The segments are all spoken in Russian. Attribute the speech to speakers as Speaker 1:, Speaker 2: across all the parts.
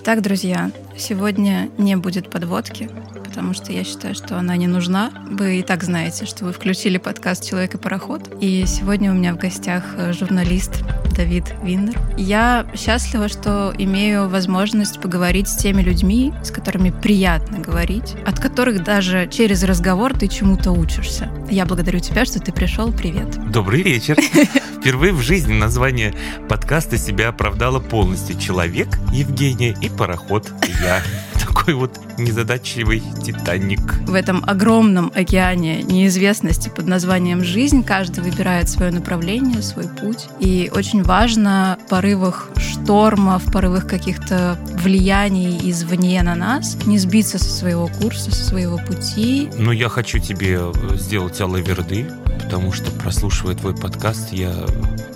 Speaker 1: Итак, друзья, сегодня не будет подводки, потому что я считаю, что она не нужна. Вы и так знаете, что вы включили подкаст «Человек и пароход». И сегодня у меня в гостях э, журналист Давид Виннер. Я счастлива, что имею возможность поговорить с теми людьми, с которыми приятно говорить, от которых даже через разговор ты чему-то учишься. Я благодарю тебя, что ты пришел. Привет.
Speaker 2: Добрый вечер. Впервые в жизни название подкаста себя оправдало полностью. Человек Евгения и пароход я такой вот незадачливый Титаник.
Speaker 1: В этом огромном океане неизвестности под названием «Жизнь» каждый выбирает свое направление, свой путь. И очень важно в порывах шторма, в порывах каких-то влияний извне на нас не сбиться со своего курса, со своего пути.
Speaker 2: Но я хочу тебе сделать алые верды, потому что, прослушивая твой подкаст, я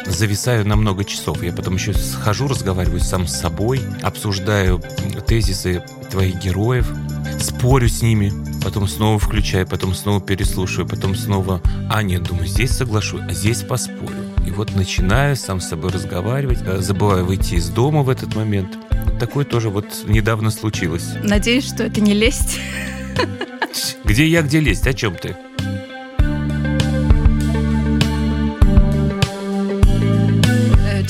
Speaker 2: зависаю на много часов. Я потом еще схожу, разговариваю сам с собой, обсуждаю тезисы твоих героев, спорю с ними, потом снова включаю, потом снова переслушиваю, потом снова, а нет, думаю, здесь соглашусь, а здесь поспорю. И вот начинаю сам с собой разговаривать, э, забываю выйти из дома в этот момент. Такое тоже вот недавно случилось.
Speaker 1: Надеюсь, что это не лезть.
Speaker 2: Где я, где лезть? О чем ты?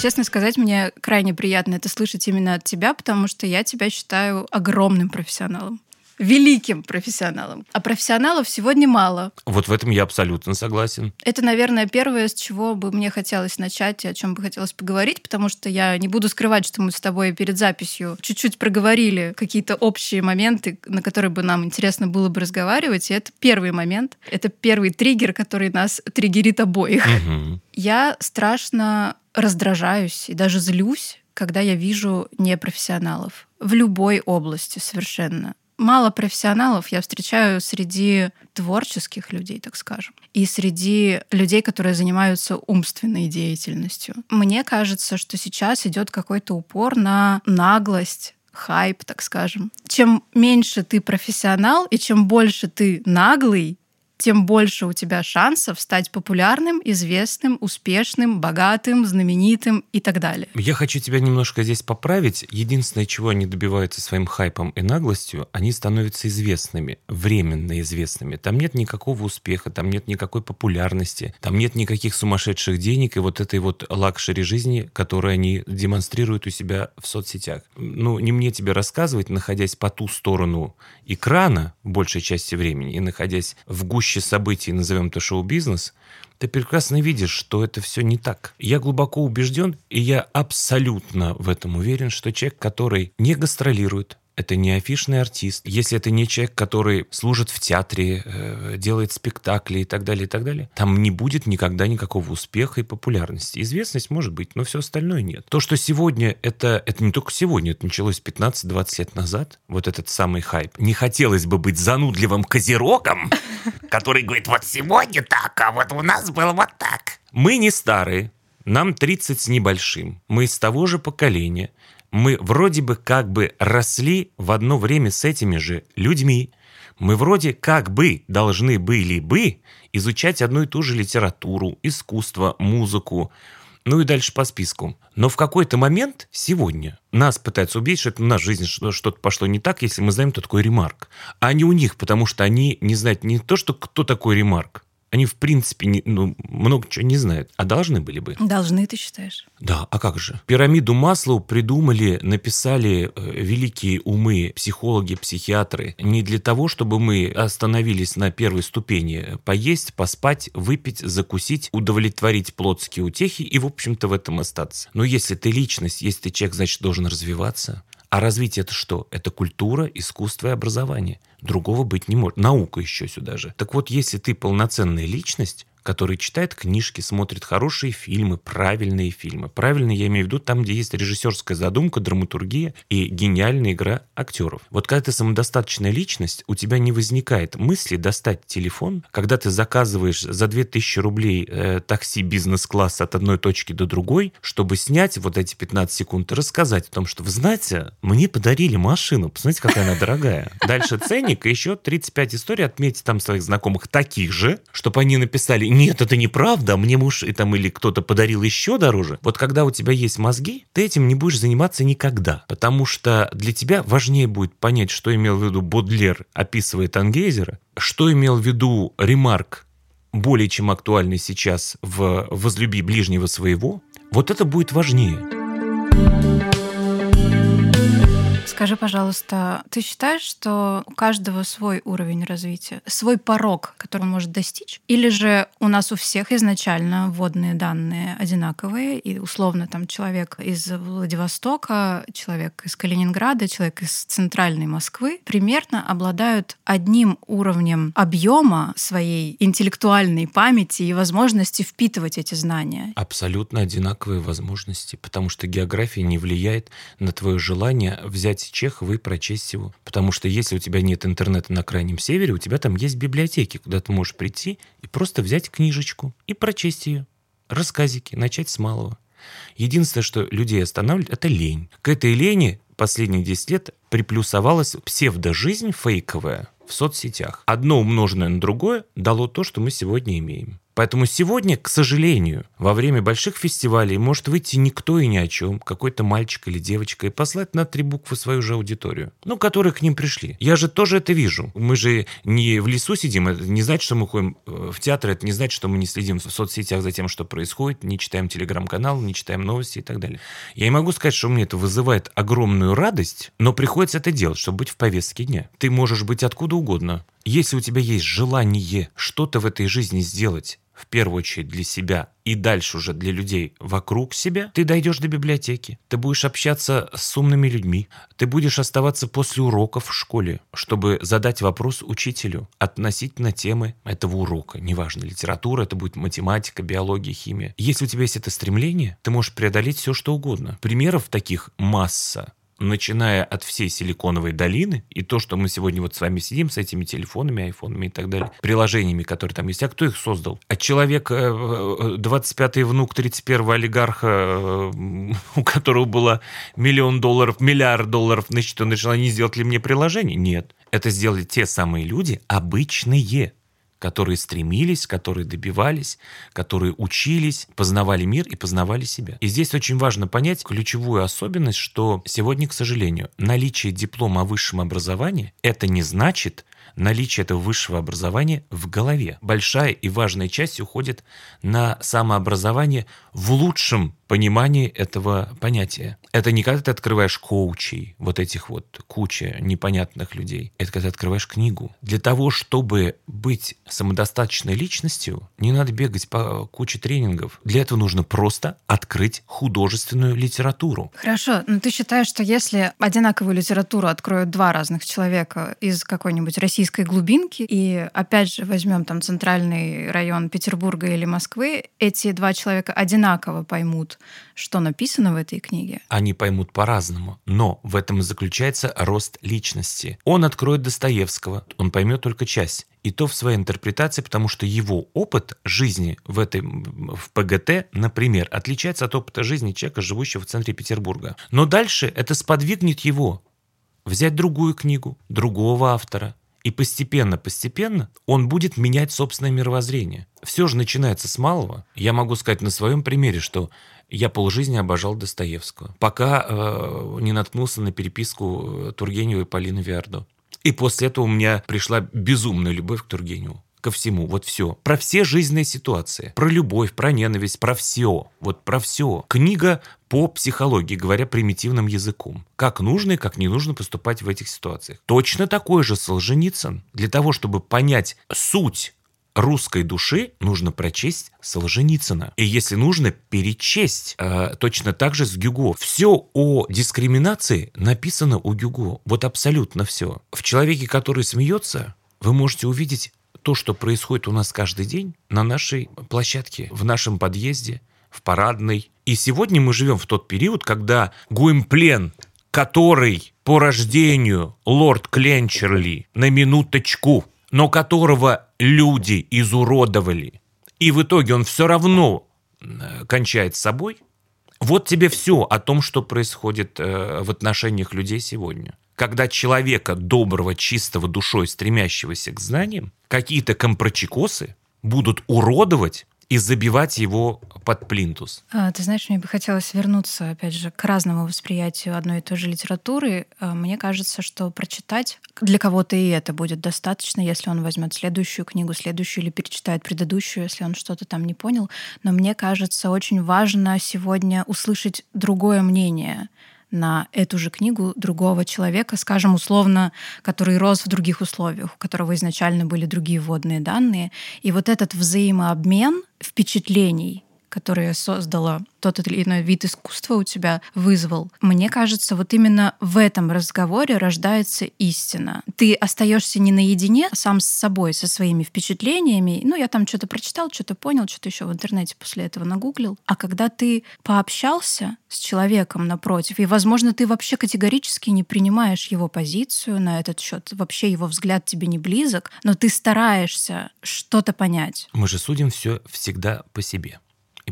Speaker 1: Честно сказать, мне крайне приятно это слышать именно от тебя, потому что я тебя считаю огромным профессионалом великим профессионалом. А профессионалов сегодня мало.
Speaker 2: Вот в этом я абсолютно согласен.
Speaker 1: Это, наверное, первое, с чего бы мне хотелось начать и о чем бы хотелось поговорить, потому что я не буду скрывать, что мы с тобой перед записью чуть-чуть проговорили какие-то общие моменты, на которые бы нам интересно было бы разговаривать. И это первый момент. Это первый триггер, который нас триггерит обоих.
Speaker 2: Угу.
Speaker 1: Я страшно раздражаюсь и даже злюсь, когда я вижу непрофессионалов в любой области совершенно мало профессионалов я встречаю среди творческих людей, так скажем, и среди людей, которые занимаются умственной деятельностью. Мне кажется, что сейчас идет какой-то упор на наглость, хайп, так скажем. Чем меньше ты профессионал и чем больше ты наглый, тем больше у тебя шансов стать популярным, известным, успешным, богатым, знаменитым и так далее.
Speaker 2: Я хочу тебя немножко здесь поправить. Единственное, чего они добиваются своим хайпом и наглостью, они становятся известными, временно известными. Там нет никакого успеха, там нет никакой популярности, там нет никаких сумасшедших денег и вот этой вот luxury жизни, которую они демонстрируют у себя в соцсетях. Ну, не мне тебе рассказывать, находясь по ту сторону экрана большей части времени и находясь в гуще гуще событий, назовем это шоу-бизнес, ты прекрасно видишь, что это все не так. Я глубоко убежден, и я абсолютно в этом уверен, что человек, который не гастролирует, это не афишный артист, если это не человек, который служит в театре, э, делает спектакли и так далее, и так далее, там не будет никогда никакого успеха и популярности. Известность может быть, но все остальное нет. То, что сегодня, это, это не только сегодня, это началось 15-20 лет назад, вот этот самый хайп. Не хотелось бы быть занудливым козерогом, который говорит, вот сегодня так, а вот у нас было вот так. Мы не старые, нам 30 с небольшим. Мы из того же поколения мы вроде бы как бы росли в одно время с этими же людьми. Мы вроде как бы должны были бы изучать одну и ту же литературу, искусство, музыку, ну и дальше по списку. Но в какой-то момент сегодня нас пытаются убить, что это в нашей жизни что-то пошло не так, если мы знаем, кто такой ремарк. А не у них, потому что они не знают не то, что кто такой ремарк, они, в принципе, не, ну, много чего не знают. А должны были бы.
Speaker 1: Должны, ты считаешь?
Speaker 2: Да, а как же? Пирамиду Маслоу придумали, написали э, великие умы, психологи, психиатры, не для того, чтобы мы остановились на первой ступени. Поесть, поспать, выпить, закусить, удовлетворить плотские утехи и, в общем-то, в этом остаться. Но если ты личность, если ты человек, значит, должен развиваться. А развитие это что? Это культура, искусство и образование. Другого быть не может. Наука еще сюда же. Так вот, если ты полноценная личность, который читает книжки, смотрит хорошие фильмы, правильные фильмы. Правильные я имею в виду там, где есть режиссерская задумка, драматургия и гениальная игра актеров. Вот когда ты самодостаточная личность, у тебя не возникает мысли достать телефон, когда ты заказываешь за 2000 рублей э, такси бизнес-класс от одной точки до другой, чтобы снять вот эти 15 секунд и рассказать о том, что, вы знаете, мне подарили машину, посмотрите, какая она дорогая. Дальше ценник и еще 35 историй, отметьте там своих знакомых таких же, чтобы они написали нет, это неправда, мне муж и там или кто-то подарил еще дороже. Вот когда у тебя есть мозги, ты этим не будешь заниматься никогда, потому что для тебя важнее будет понять, что имел в виду Бодлер, описывая Тангейзера, что имел в виду Ремарк, более чем актуальный сейчас в «Возлюби ближнего своего», вот это будет важнее.
Speaker 1: Скажи, пожалуйста, ты считаешь, что у каждого свой уровень развития, свой порог, который он может достичь? Или же у нас у всех изначально вводные данные одинаковые, и условно там человек из Владивостока, человек из Калининграда, человек из центральной Москвы примерно обладают одним уровнем объема своей интеллектуальной памяти и возможности впитывать эти знания?
Speaker 2: Абсолютно одинаковые возможности, потому что география не влияет на твое желание взять Чехова и прочесть его. Потому что если у тебя нет интернета на Крайнем Севере, у тебя там есть библиотеки, куда ты можешь прийти и просто взять книжечку и прочесть ее. Рассказики, начать с малого. Единственное, что людей останавливает, это лень. К этой лени последние 10 лет приплюсовалась псевдожизнь фейковая в соцсетях. Одно умноженное на другое дало то, что мы сегодня имеем. Поэтому сегодня, к сожалению, во время больших фестивалей может выйти никто и ни о чем, какой-то мальчик или девочка, и послать на три буквы свою же аудиторию, ну, которые к ним пришли. Я же тоже это вижу. Мы же не в лесу сидим, это не значит, что мы ходим э, в театр, это не значит, что мы не следим в соцсетях за тем, что происходит, не читаем телеграм-канал, не читаем новости и так далее. Я не могу сказать, что мне это вызывает огромную радость, но приходится это делать, чтобы быть в повестке дня. Ты можешь быть откуда угодно. Если у тебя есть желание что-то в этой жизни сделать, в первую очередь для себя и дальше уже для людей вокруг себя, ты дойдешь до библиотеки, ты будешь общаться с умными людьми, ты будешь оставаться после уроков в школе, чтобы задать вопрос учителю относительно темы этого урока. Неважно, литература, это будет математика, биология, химия. Если у тебя есть это стремление, ты можешь преодолеть все, что угодно. Примеров таких масса начиная от всей Силиконовой долины, и то, что мы сегодня вот с вами сидим с этими телефонами, айфонами и так далее, приложениями, которые там есть, а кто их создал? А человек, 25-й э, э, внук 31-го олигарха, э, у которого было миллион долларов, миллиард долларов, значит, он решил, они сделать ли мне приложение? Нет. Это сделали те самые люди, обычные, которые стремились, которые добивались, которые учились, познавали мир и познавали себя. И здесь очень важно понять ключевую особенность, что сегодня, к сожалению, наличие диплома о высшем образовании – это не значит, наличие этого высшего образования в голове. Большая и важная часть уходит на самообразование в лучшем понимании этого понятия. Это не когда ты открываешь коучей, вот этих вот куча непонятных людей. Это когда ты открываешь книгу. Для того, чтобы быть самодостаточной личностью, не надо бегать по куче тренингов. Для этого нужно просто открыть художественную литературу.
Speaker 1: Хорошо, но ты считаешь, что если одинаковую литературу откроют два разных человека из какой-нибудь российской глубинки, и опять же возьмем там центральный район Петербурга или Москвы, эти два человека одинаково поймут, что написано в этой книге?
Speaker 2: Они поймут по-разному, но в этом и заключается рост личности. Он откроет Достоевского, он поймет только часть, и то в своей интерпретации, потому что его опыт жизни в, этой, в ПГТ, например, отличается от опыта жизни человека, живущего в центре Петербурга. Но дальше это сподвигнет его взять другую книгу, другого автора, и постепенно-постепенно он будет менять собственное мировоззрение. Все же начинается с малого. Я могу сказать на своем примере, что я полжизни обожал Достоевского, пока э, не наткнулся на переписку э, Тургенева и Полины Виардо. И после этого у меня пришла безумная любовь к Тургеневу ко всему, вот все. Про все жизненные ситуации, про любовь, про ненависть, про все, вот про все. Книга по психологии, говоря примитивным языком. Как нужно и как не нужно поступать в этих ситуациях. Точно такой же Солженицын. Для того, чтобы понять суть русской души нужно прочесть Солженицына. И если нужно, перечесть э, точно так же с Гюго. Все о дискриминации написано у Гюго. Вот абсолютно все. В человеке, который смеется, вы можете увидеть то, что происходит у нас каждый день на нашей площадке, в нашем подъезде, в парадной. И сегодня мы живем в тот период, когда Гуимплен, который по рождению лорд Кленчерли на минуточку но которого люди изуродовали, и в итоге он все равно э, кончает с собой, вот тебе все о том, что происходит э, в отношениях людей сегодня. Когда человека доброго, чистого душой, стремящегося к знаниям, какие-то компрочекосы будут уродовать и забивать его под плинтус.
Speaker 1: А, ты знаешь, мне бы хотелось вернуться, опять же, к разному восприятию одной и той же литературы. А, мне кажется, что прочитать для кого-то и это будет достаточно, если он возьмет следующую книгу, следующую или перечитает предыдущую, если он что-то там не понял. Но мне кажется, очень важно сегодня услышать другое мнение на эту же книгу другого человека, скажем, условно, который рос в других условиях, у которого изначально были другие вводные данные. И вот этот взаимообмен впечатлений которое создало тот или иной вид искусства у тебя вызвал. Мне кажется, вот именно в этом разговоре рождается истина. Ты остаешься не наедине сам с собой, со своими впечатлениями. Ну, я там что-то прочитал, что-то понял, что-то еще в интернете после этого нагуглил. А когда ты пообщался с человеком напротив, и, возможно, ты вообще категорически не принимаешь его позицию на этот счет, вообще его взгляд тебе не близок, но ты стараешься что-то понять.
Speaker 2: Мы же судим все всегда по себе.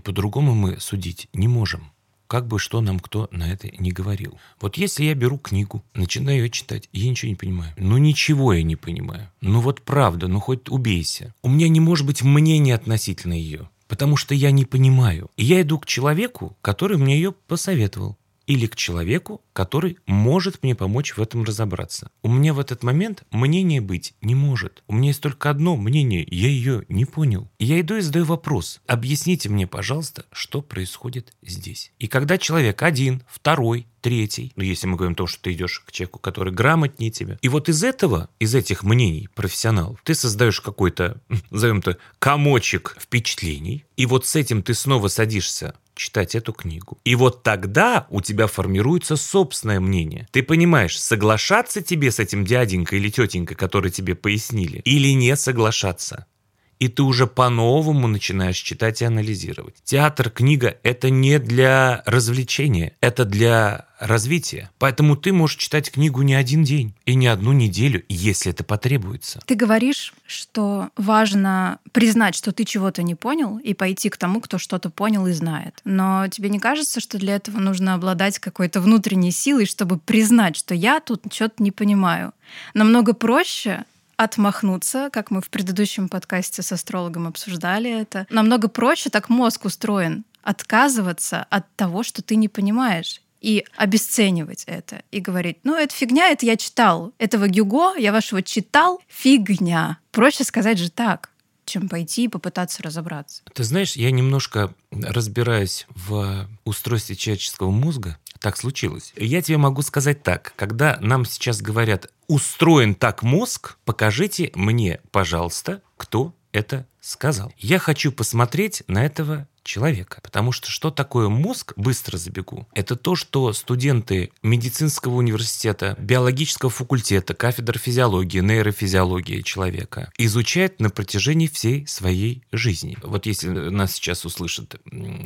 Speaker 2: По-другому мы судить не можем. Как бы что нам кто на это не говорил. Вот если я беру книгу, начинаю ее читать, я ничего не понимаю. Ну ничего я не понимаю. Ну вот правда, ну хоть убейся. У меня не может быть мнения относительно ее потому что я не понимаю. И я иду к человеку, который мне ее посоветовал или к человеку, который может мне помочь в этом разобраться. У меня в этот момент мнение быть не может. У меня есть только одно мнение, я ее не понял. Я иду и задаю вопрос. Объясните мне, пожалуйста, что происходит здесь. И когда человек один, второй, третий, ну если мы говорим о том, что ты идешь к человеку, который грамотнее тебя, и вот из этого, из этих мнений профессионалов, ты создаешь какой-то, назовем то, комочек впечатлений, и вот с этим ты снова садишься читать эту книгу. И вот тогда у тебя формируется собственное мнение. Ты понимаешь, соглашаться тебе с этим дяденькой или тетенькой, которые тебе пояснили, или не соглашаться и ты уже по-новому начинаешь читать и анализировать. Театр, книга — это не для развлечения, это для развития. Поэтому ты можешь читать книгу не один день и не одну неделю, если это потребуется.
Speaker 1: Ты говоришь, что важно признать, что ты чего-то не понял, и пойти к тому, кто что-то понял и знает. Но тебе не кажется, что для этого нужно обладать какой-то внутренней силой, чтобы признать, что я тут что-то не понимаю? Намного проще отмахнуться, как мы в предыдущем подкасте с астрологом обсуждали это. Намного проще так мозг устроен отказываться от того, что ты не понимаешь и обесценивать это, и говорить, ну, это фигня, это я читал. Этого Гюго, я вашего читал, фигня. Проще сказать же так чем пойти и попытаться разобраться.
Speaker 2: Ты знаешь, я немножко разбираюсь в устройстве человеческого мозга. Так случилось. Я тебе могу сказать так. Когда нам сейчас говорят, устроен так мозг, покажите мне, пожалуйста, кто это сказал. Я хочу посмотреть на этого человека. Потому что что такое мозг, быстро забегу, это то, что студенты медицинского университета, биологического факультета, кафедр физиологии, нейрофизиологии человека изучают на протяжении всей своей жизни. Вот если нас сейчас услышат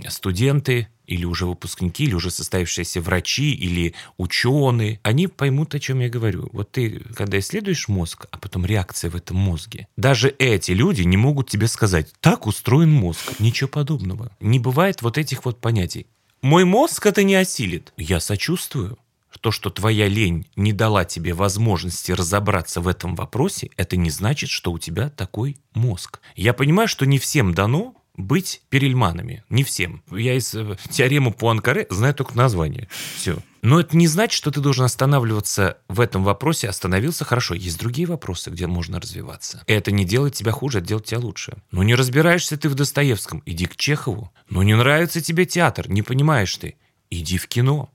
Speaker 2: студенты, или уже выпускники, или уже состоявшиеся врачи, или ученые, они поймут, о чем я говорю. Вот ты, когда исследуешь мозг, а потом реакция в этом мозге, даже эти люди не могут тебе сказать, так устроен мозг. Ничего подобного. Не бывает вот этих вот понятий. Мой мозг это не осилит. Я сочувствую. То, что твоя лень не дала тебе возможности разобраться в этом вопросе, это не значит, что у тебя такой мозг. Я понимаю, что не всем дано быть перельманами. Не всем. Я из э, теоремы Пуанкаре знаю только название. Все. Но это не значит, что ты должен останавливаться в этом вопросе. Остановился хорошо. Есть другие вопросы, где можно развиваться. Это не делает тебя хуже, это делает тебя лучше. Ну не разбираешься ты в Достоевском, иди к Чехову. Ну не нравится тебе театр, не понимаешь ты, иди в кино.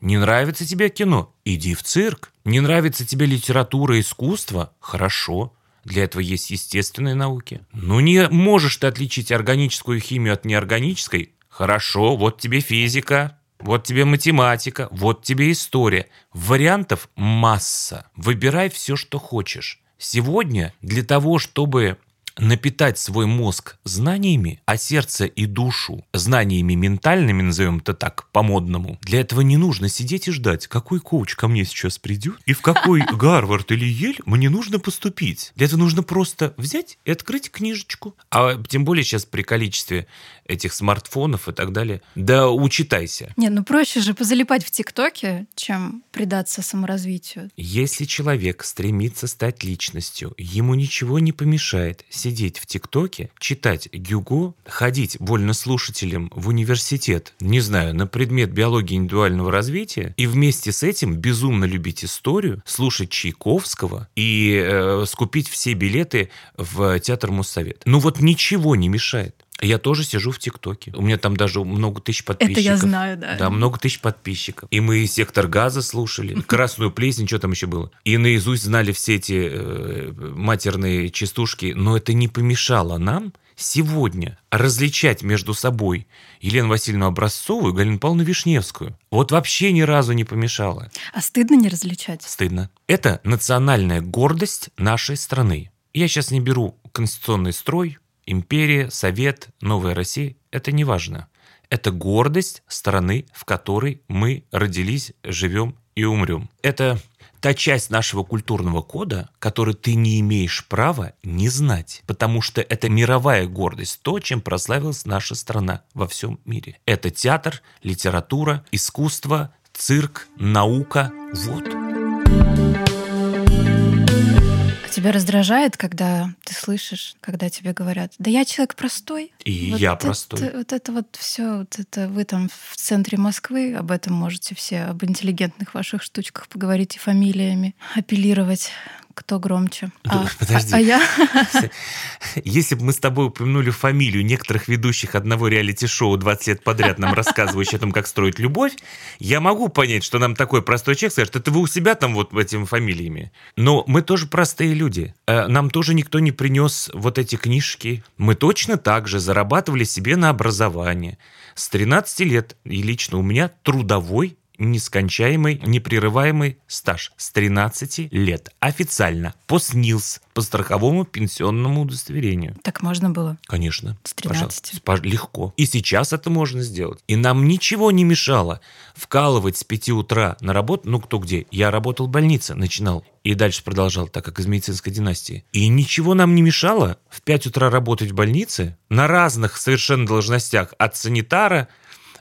Speaker 2: Не нравится тебе кино, иди в цирк. Не нравится тебе литература, искусство, хорошо. Для этого есть естественные науки. Ну не можешь ты отличить органическую химию от неорганической? Хорошо, вот тебе физика, вот тебе математика, вот тебе история. Вариантов масса. Выбирай все, что хочешь. Сегодня для того, чтобы напитать свой мозг знаниями, а сердце и душу знаниями ментальными, назовем это так, по-модному, для этого не нужно сидеть и ждать, какой коуч ко мне сейчас придет и в какой Гарвард или Ель мне нужно поступить. Для этого нужно просто взять и открыть книжечку. А тем более сейчас при количестве этих смартфонов и так далее. Да учитайся.
Speaker 1: Не, ну проще же позалипать в ТикТоке, чем предаться саморазвитию.
Speaker 2: Если человек стремится стать личностью, ему ничего не помешает сидеть в ТикТоке, читать Гюго, ходить вольнослушателем в университет, не знаю, на предмет биологии индивидуального развития, и вместе с этим безумно любить историю, слушать Чайковского и э, скупить все билеты в театр Моссовет. Ну вот ничего не мешает. Я тоже сижу в ТикТоке. У меня там даже много тысяч подписчиков.
Speaker 1: Это я знаю, да.
Speaker 2: Да, много тысяч подписчиков. И мы «Сектор газа» слушали, «Красную плесень», что там еще было. И наизусть знали все эти э, матерные частушки. Но это не помешало нам сегодня различать между собой Елену Васильевну Образцову и Галину Павловну Вишневскую. Вот вообще ни разу не помешало.
Speaker 1: А стыдно не различать?
Speaker 2: Стыдно. Это национальная гордость нашей страны. Я сейчас не беру конституционный строй, Империя, Совет, Новая Россия – это не важно. Это гордость страны, в которой мы родились, живем и умрем. Это та часть нашего культурного кода, который ты не имеешь права не знать, потому что это мировая гордость, то, чем прославилась наша страна во всем мире. Это театр, литература, искусство, цирк, наука. Вот.
Speaker 1: Тебя раздражает, когда ты слышишь, когда тебе говорят, да я человек простой.
Speaker 2: И
Speaker 1: вот
Speaker 2: я
Speaker 1: это,
Speaker 2: простой.
Speaker 1: Вот это вот все, вот это вы там в центре Москвы, об этом можете все, об интеллигентных ваших штучках поговорить и фамилиями, апеллировать кто громче.
Speaker 2: А, Подожди. А, а я... Если бы мы с тобой упомянули фамилию некоторых ведущих одного реалити-шоу 20 лет подряд нам рассказывающих о том, как строить любовь, я могу понять, что нам такой простой человек скажет, это вы у себя там вот этими фамилиями. Но мы тоже простые люди. Э, нам тоже никто не принес вот эти книжки. Мы точно так же зарабатывали себе на образование. С 13 лет, и лично у меня трудовой нескончаемый, непрерываемый стаж с 13 лет. Официально. По СНИЛС, по страховому пенсионному удостоверению.
Speaker 1: Так можно было?
Speaker 2: Конечно.
Speaker 1: С 13?
Speaker 2: Пожалуйста. Легко. И сейчас это можно сделать. И нам ничего не мешало вкалывать с 5 утра на работу. Ну, кто где? Я работал в больнице, начинал. И дальше продолжал, так как из медицинской династии. И ничего нам не мешало в 5 утра работать в больнице на разных совершенно должностях. От санитара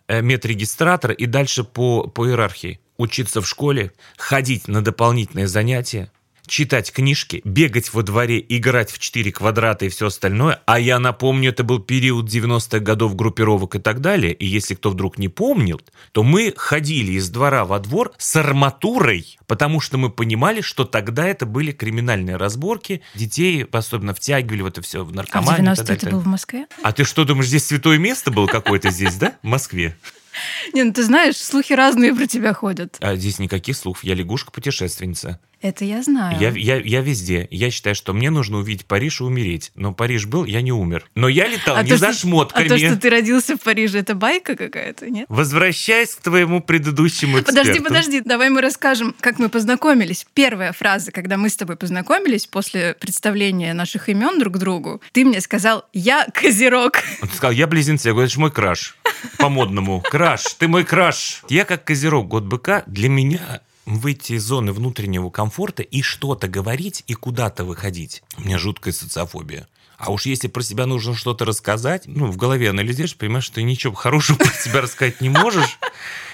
Speaker 2: медрегистратор и дальше по, по иерархии. Учиться в школе, ходить на дополнительные занятия, читать книжки, бегать во дворе, играть в 4 квадрата и все остальное. А я напомню, это был период 90-х годов группировок и так далее. И если кто вдруг не помнит, то мы ходили из двора во двор с арматурой, потому что мы понимали, что тогда это были криминальные разборки. Детей особенно втягивали в это все, в наркоманию.
Speaker 1: А в 90 это был в Москве?
Speaker 2: А ты что, думаешь, здесь святое место было какое-то здесь, да? В Москве?
Speaker 1: Не, ну ты знаешь, слухи разные про тебя ходят.
Speaker 2: А здесь никаких слухов. Я лягушка-путешественница.
Speaker 1: Это я знаю.
Speaker 2: Я, я, я везде. Я считаю, что мне нужно увидеть Париж и умереть. Но Париж был, я не умер. Но я летал а не то, за что, шмотками.
Speaker 1: А то, что ты родился в Париже, это байка какая-то, нет?
Speaker 2: Возвращаясь к твоему предыдущему эксперту.
Speaker 1: Подожди, подожди. Давай мы расскажем, как мы познакомились. Первая фраза, когда мы с тобой познакомились после представления наших имен друг другу, ты мне сказал «Я козерог».
Speaker 2: Он сказал «Я близнецы». Я говорю, это же мой краш. По-модному. Краш, ты мой краш. Я как козерог, год быка, для меня выйти из зоны внутреннего комфорта и что-то говорить и куда-то выходить. У меня жуткая социофобия. А уж если про себя нужно что-то рассказать, ну, в голове анализируешь, понимаешь, что ты ничего хорошего про себя рассказать не можешь,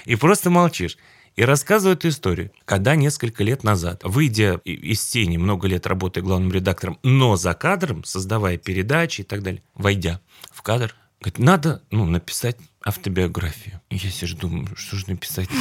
Speaker 2: и просто молчишь. И рассказываю эту историю. Когда несколько лет назад, выйдя из тени, много лет работая главным редактором, но за кадром, создавая передачи и так далее, войдя в кадр, говорит, надо ну, написать автобиографию. Я сижу, думаю, что же написать?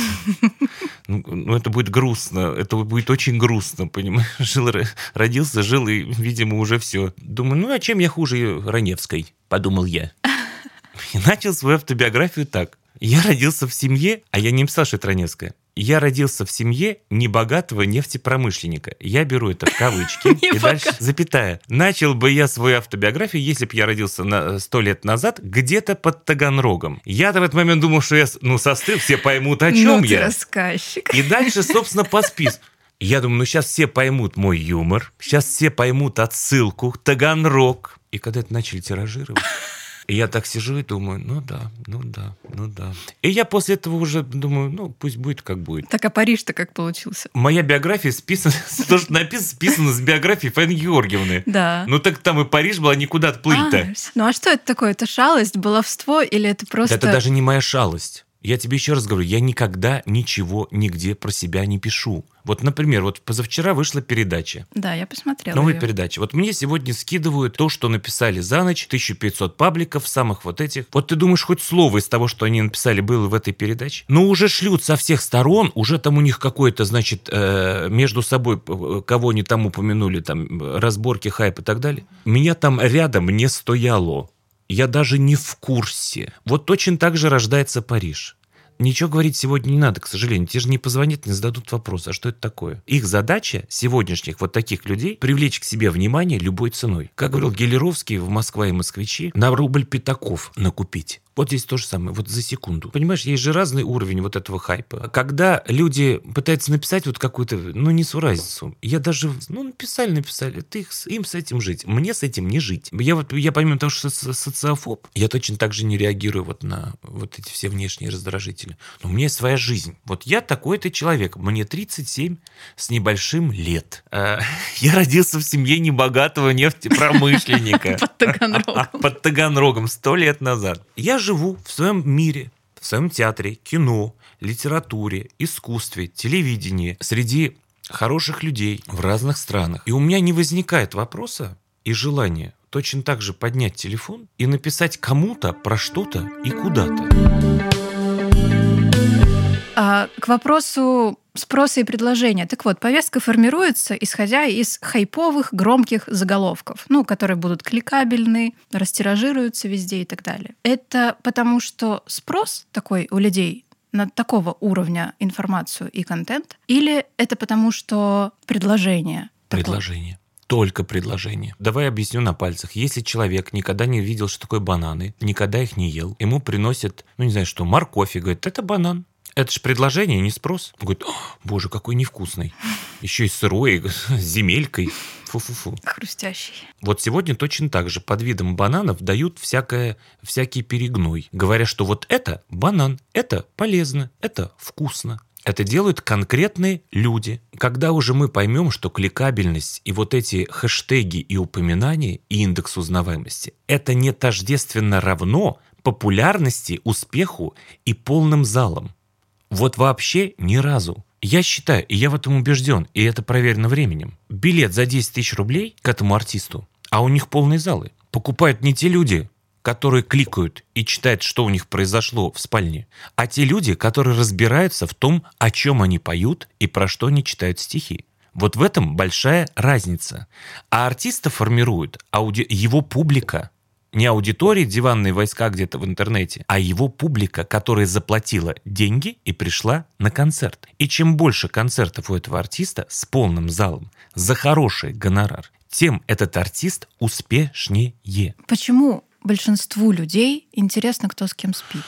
Speaker 2: Ну, ну, это будет грустно, это будет очень грустно, понимаешь? Жил, родился, жил, и, видимо, уже все. Думаю, ну, а чем я хуже Раневской? Подумал я. И начал свою автобиографию так. Я родился в семье, а я не писал, что это Раневская я родился в семье небогатого нефтепромышленника. Я беру это в кавычки. И дальше запятая. Начал бы я свою автобиографию, если бы я родился на сто лет назад, где-то под Таганрогом. Я-то в этот момент думал, что я ну, состыл, все поймут, о чем ну, я.
Speaker 1: рассказчик.
Speaker 2: И дальше, собственно, по списку. Я думаю, ну сейчас все поймут мой юмор, сейчас все поймут отсылку, Таганрог. И когда это начали тиражировать, и я так сижу и думаю, ну да, ну да, ну да. И я после этого уже думаю, ну пусть будет как будет.
Speaker 1: Так а Париж-то как получился?
Speaker 2: Моя биография списана, то, что написано, списано с биографией Фаины Георгиевны.
Speaker 1: Да.
Speaker 2: Ну так там и Париж была никуда отплыть-то.
Speaker 1: А, ну а что это такое? Это шалость, баловство или это просто...
Speaker 2: Это даже не моя шалость. Я тебе еще раз говорю, я никогда ничего нигде про себя не пишу. Вот, например, вот позавчера вышла передача.
Speaker 1: Да, я посмотрела
Speaker 2: Новая
Speaker 1: её.
Speaker 2: передача. Вот мне сегодня скидывают то, что написали за ночь, 1500 пабликов, самых вот этих. Вот ты думаешь, хоть слово из того, что они написали, было в этой передаче? Ну, уже шлют со всех сторон, уже там у них какое-то, значит, э, между собой, э, кого они там упомянули, там, разборки, хайп и так далее. Меня там рядом не стояло. Я даже не в курсе. Вот точно так же рождается Париж. Ничего говорить сегодня не надо, к сожалению. Те же не позвонят, не зададут вопрос, а что это такое? Их задача сегодняшних вот таких людей привлечь к себе внимание любой ценой. Как говорил Гелеровский в «Москва и москвичи», на рубль пятаков накупить. Вот здесь то же самое, вот за секунду. Понимаешь, есть же разный уровень вот этого хайпа. Когда люди пытаются написать вот какую-то, ну, несуразицу, я даже, ну, написали, написали, ты их, им с этим жить, мне с этим не жить. Я вот, я помимо того, что соци- социофоб, я точно так же не реагирую вот на вот эти все внешние раздражители. Но у меня есть своя жизнь. Вот я такой-то человек, мне 37 с небольшим лет. А, Я родился в семье небогатого нефтепромышленника.
Speaker 1: Под Таганрогом.
Speaker 2: Под Таганрогом сто лет назад. Я живу в своем мире, в своем театре, кино, литературе, искусстве, телевидении, среди хороших людей в разных странах. И у меня не возникает вопроса и желания точно так же поднять телефон и написать кому-то про что-то и куда-то.
Speaker 1: А, к вопросу спроса и предложения. Так вот, повестка формируется, исходя из хайповых, громких заголовков, ну, которые будут кликабельны, растиражируются везде и так далее. Это потому, что спрос такой у людей на такого уровня информацию и контент, или это потому, что предложение такое?
Speaker 2: Предложение. Только предложение. Давай объясню на пальцах. Если человек никогда не видел, что такое бананы, никогда их не ел, ему приносят, ну не знаю что, морковь и говорит, это банан. Это же предложение, не спрос. Он говорит, «О, боже, какой невкусный. Еще и сырой, с земелькой. Фу-фу-фу.
Speaker 1: Хрустящий.
Speaker 2: Вот сегодня точно так же под видом бананов дают всякое, всякий перегной, говоря, что вот это банан, это полезно, это вкусно. Это делают конкретные люди. Когда уже мы поймем, что кликабельность и вот эти хэштеги и упоминания и индекс узнаваемости это не тождественно равно популярности, успеху и полным залам. Вот вообще ни разу. Я считаю, и я в этом убежден, и это проверено временем. Билет за 10 тысяч рублей к этому артисту, а у них полные залы. Покупают не те люди, которые кликают и читают, что у них произошло в спальне, а те люди, которые разбираются в том, о чем они поют и про что они читают стихи. Вот в этом большая разница. А артиста формирует ауди... его публика, не аудитория диванные войска где-то в интернете, а его публика, которая заплатила деньги и пришла на концерт. И чем больше концертов у этого артиста с полным залом за хороший гонорар, тем этот артист успешнее.
Speaker 1: Почему большинству людей интересно, кто с кем спит?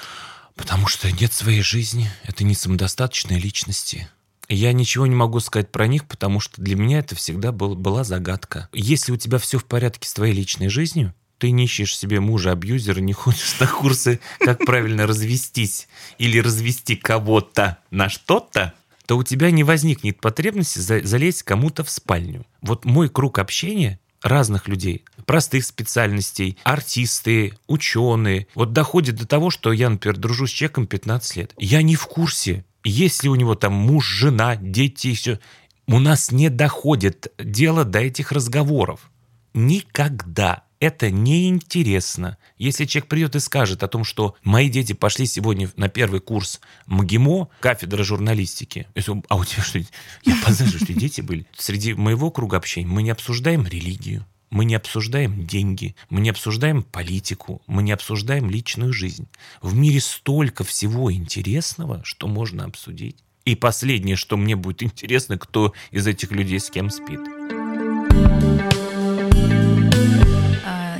Speaker 2: Потому что нет своей жизни, это не самодостаточные личности. Я ничего не могу сказать про них, потому что для меня это всегда был, была загадка. Если у тебя все в порядке с твоей личной жизнью, ты не ищешь себе мужа-абьюзера, не ходишь на курсы, как правильно развестись или развести кого-то на что-то, то у тебя не возникнет потребности за- залезть кому-то в спальню. Вот мой круг общения разных людей, простых специальностей, артисты, ученые, вот доходит до того, что я, например, дружу с человеком 15 лет. Я не в курсе, есть ли у него там муж, жена, дети и все. У нас не доходит дело до этих разговоров. Никогда. Это неинтересно. Если человек придет и скажет о том, что мои дети пошли сегодня на первый курс МГИМО, кафедра журналистики, говорю, а у тебя что, я познаю, что дети были. Среди моего круга общения мы не обсуждаем религию, мы не обсуждаем деньги, мы не обсуждаем политику, мы не обсуждаем личную жизнь. В мире столько всего интересного, что можно обсудить. И последнее, что мне будет интересно, кто из этих людей с кем спит.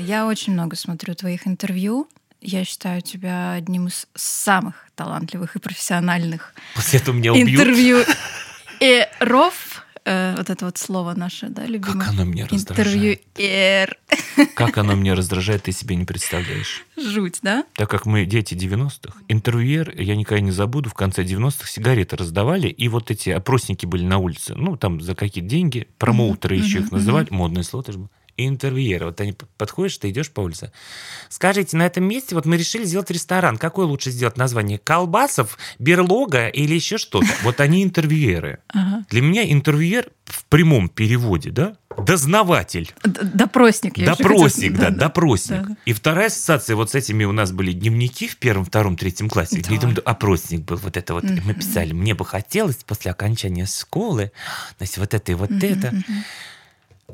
Speaker 1: Я очень много смотрю твоих интервью. Я считаю тебя одним из самых талантливых и профессиональных
Speaker 2: После этого меня убьют.
Speaker 1: интервью. Эров, э, вот это вот слово наше, да, любимое?
Speaker 2: Как оно меня раздражает.
Speaker 1: эр.
Speaker 2: Как оно меня раздражает, ты себе не представляешь.
Speaker 1: Жуть, да?
Speaker 2: Так как мы дети 90-х, интервьюер, я никогда не забуду, в конце 90-х сигареты раздавали, и вот эти опросники были на улице, ну, там за какие деньги, промоутеры
Speaker 1: Мгм,
Speaker 2: еще их называли, модное слово тоже было. И интервьюеры. Вот они подходишь, ты идешь по улице. Скажите, на этом месте вот мы решили сделать ресторан. Какое лучше сделать название? Колбасов, берлога или еще что-то? Вот они интервьюеры. Ага. Для меня интервьюер в прямом переводе, да, дознаватель.
Speaker 1: Допросник.
Speaker 2: Я допросник, да, да, допросник. Да. И вторая ассоциация, вот с этими у нас были дневники в первом, втором, третьем классе, да. где опросник был, вот это вот, mm-hmm. мы писали, мне бы хотелось после окончания школы, значит, вот это и вот mm-hmm. это.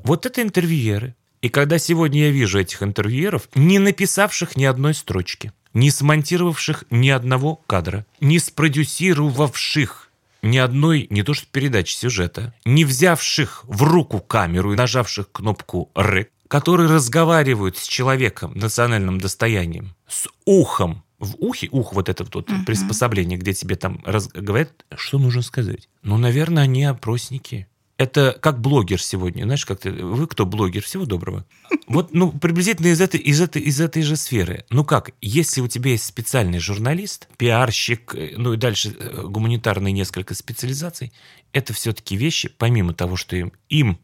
Speaker 2: Вот это интервьюеры. И когда сегодня я вижу этих интервьюеров, не написавших ни одной строчки, не смонтировавших ни одного кадра, не спродюсировавших ни одной, не то что передачи сюжета, не взявших в руку камеру и нажавших кнопку «рэк», которые разговаривают с человеком, национальным достоянием, с ухом, в ухе, ух, вот это вот uh-huh. приспособление, где тебе там раз, говорят, что нужно сказать. Ну, наверное, они опросники это как блогер сегодня, знаешь, как ты, вы кто блогер? Всего доброго. Вот, ну, приблизительно из этой, из этой, из этой же сферы. Ну как, если у тебя есть специальный журналист, пиарщик, э, ну и дальше э, гуманитарные несколько специализаций, это все-таки вещи, помимо того, что им, им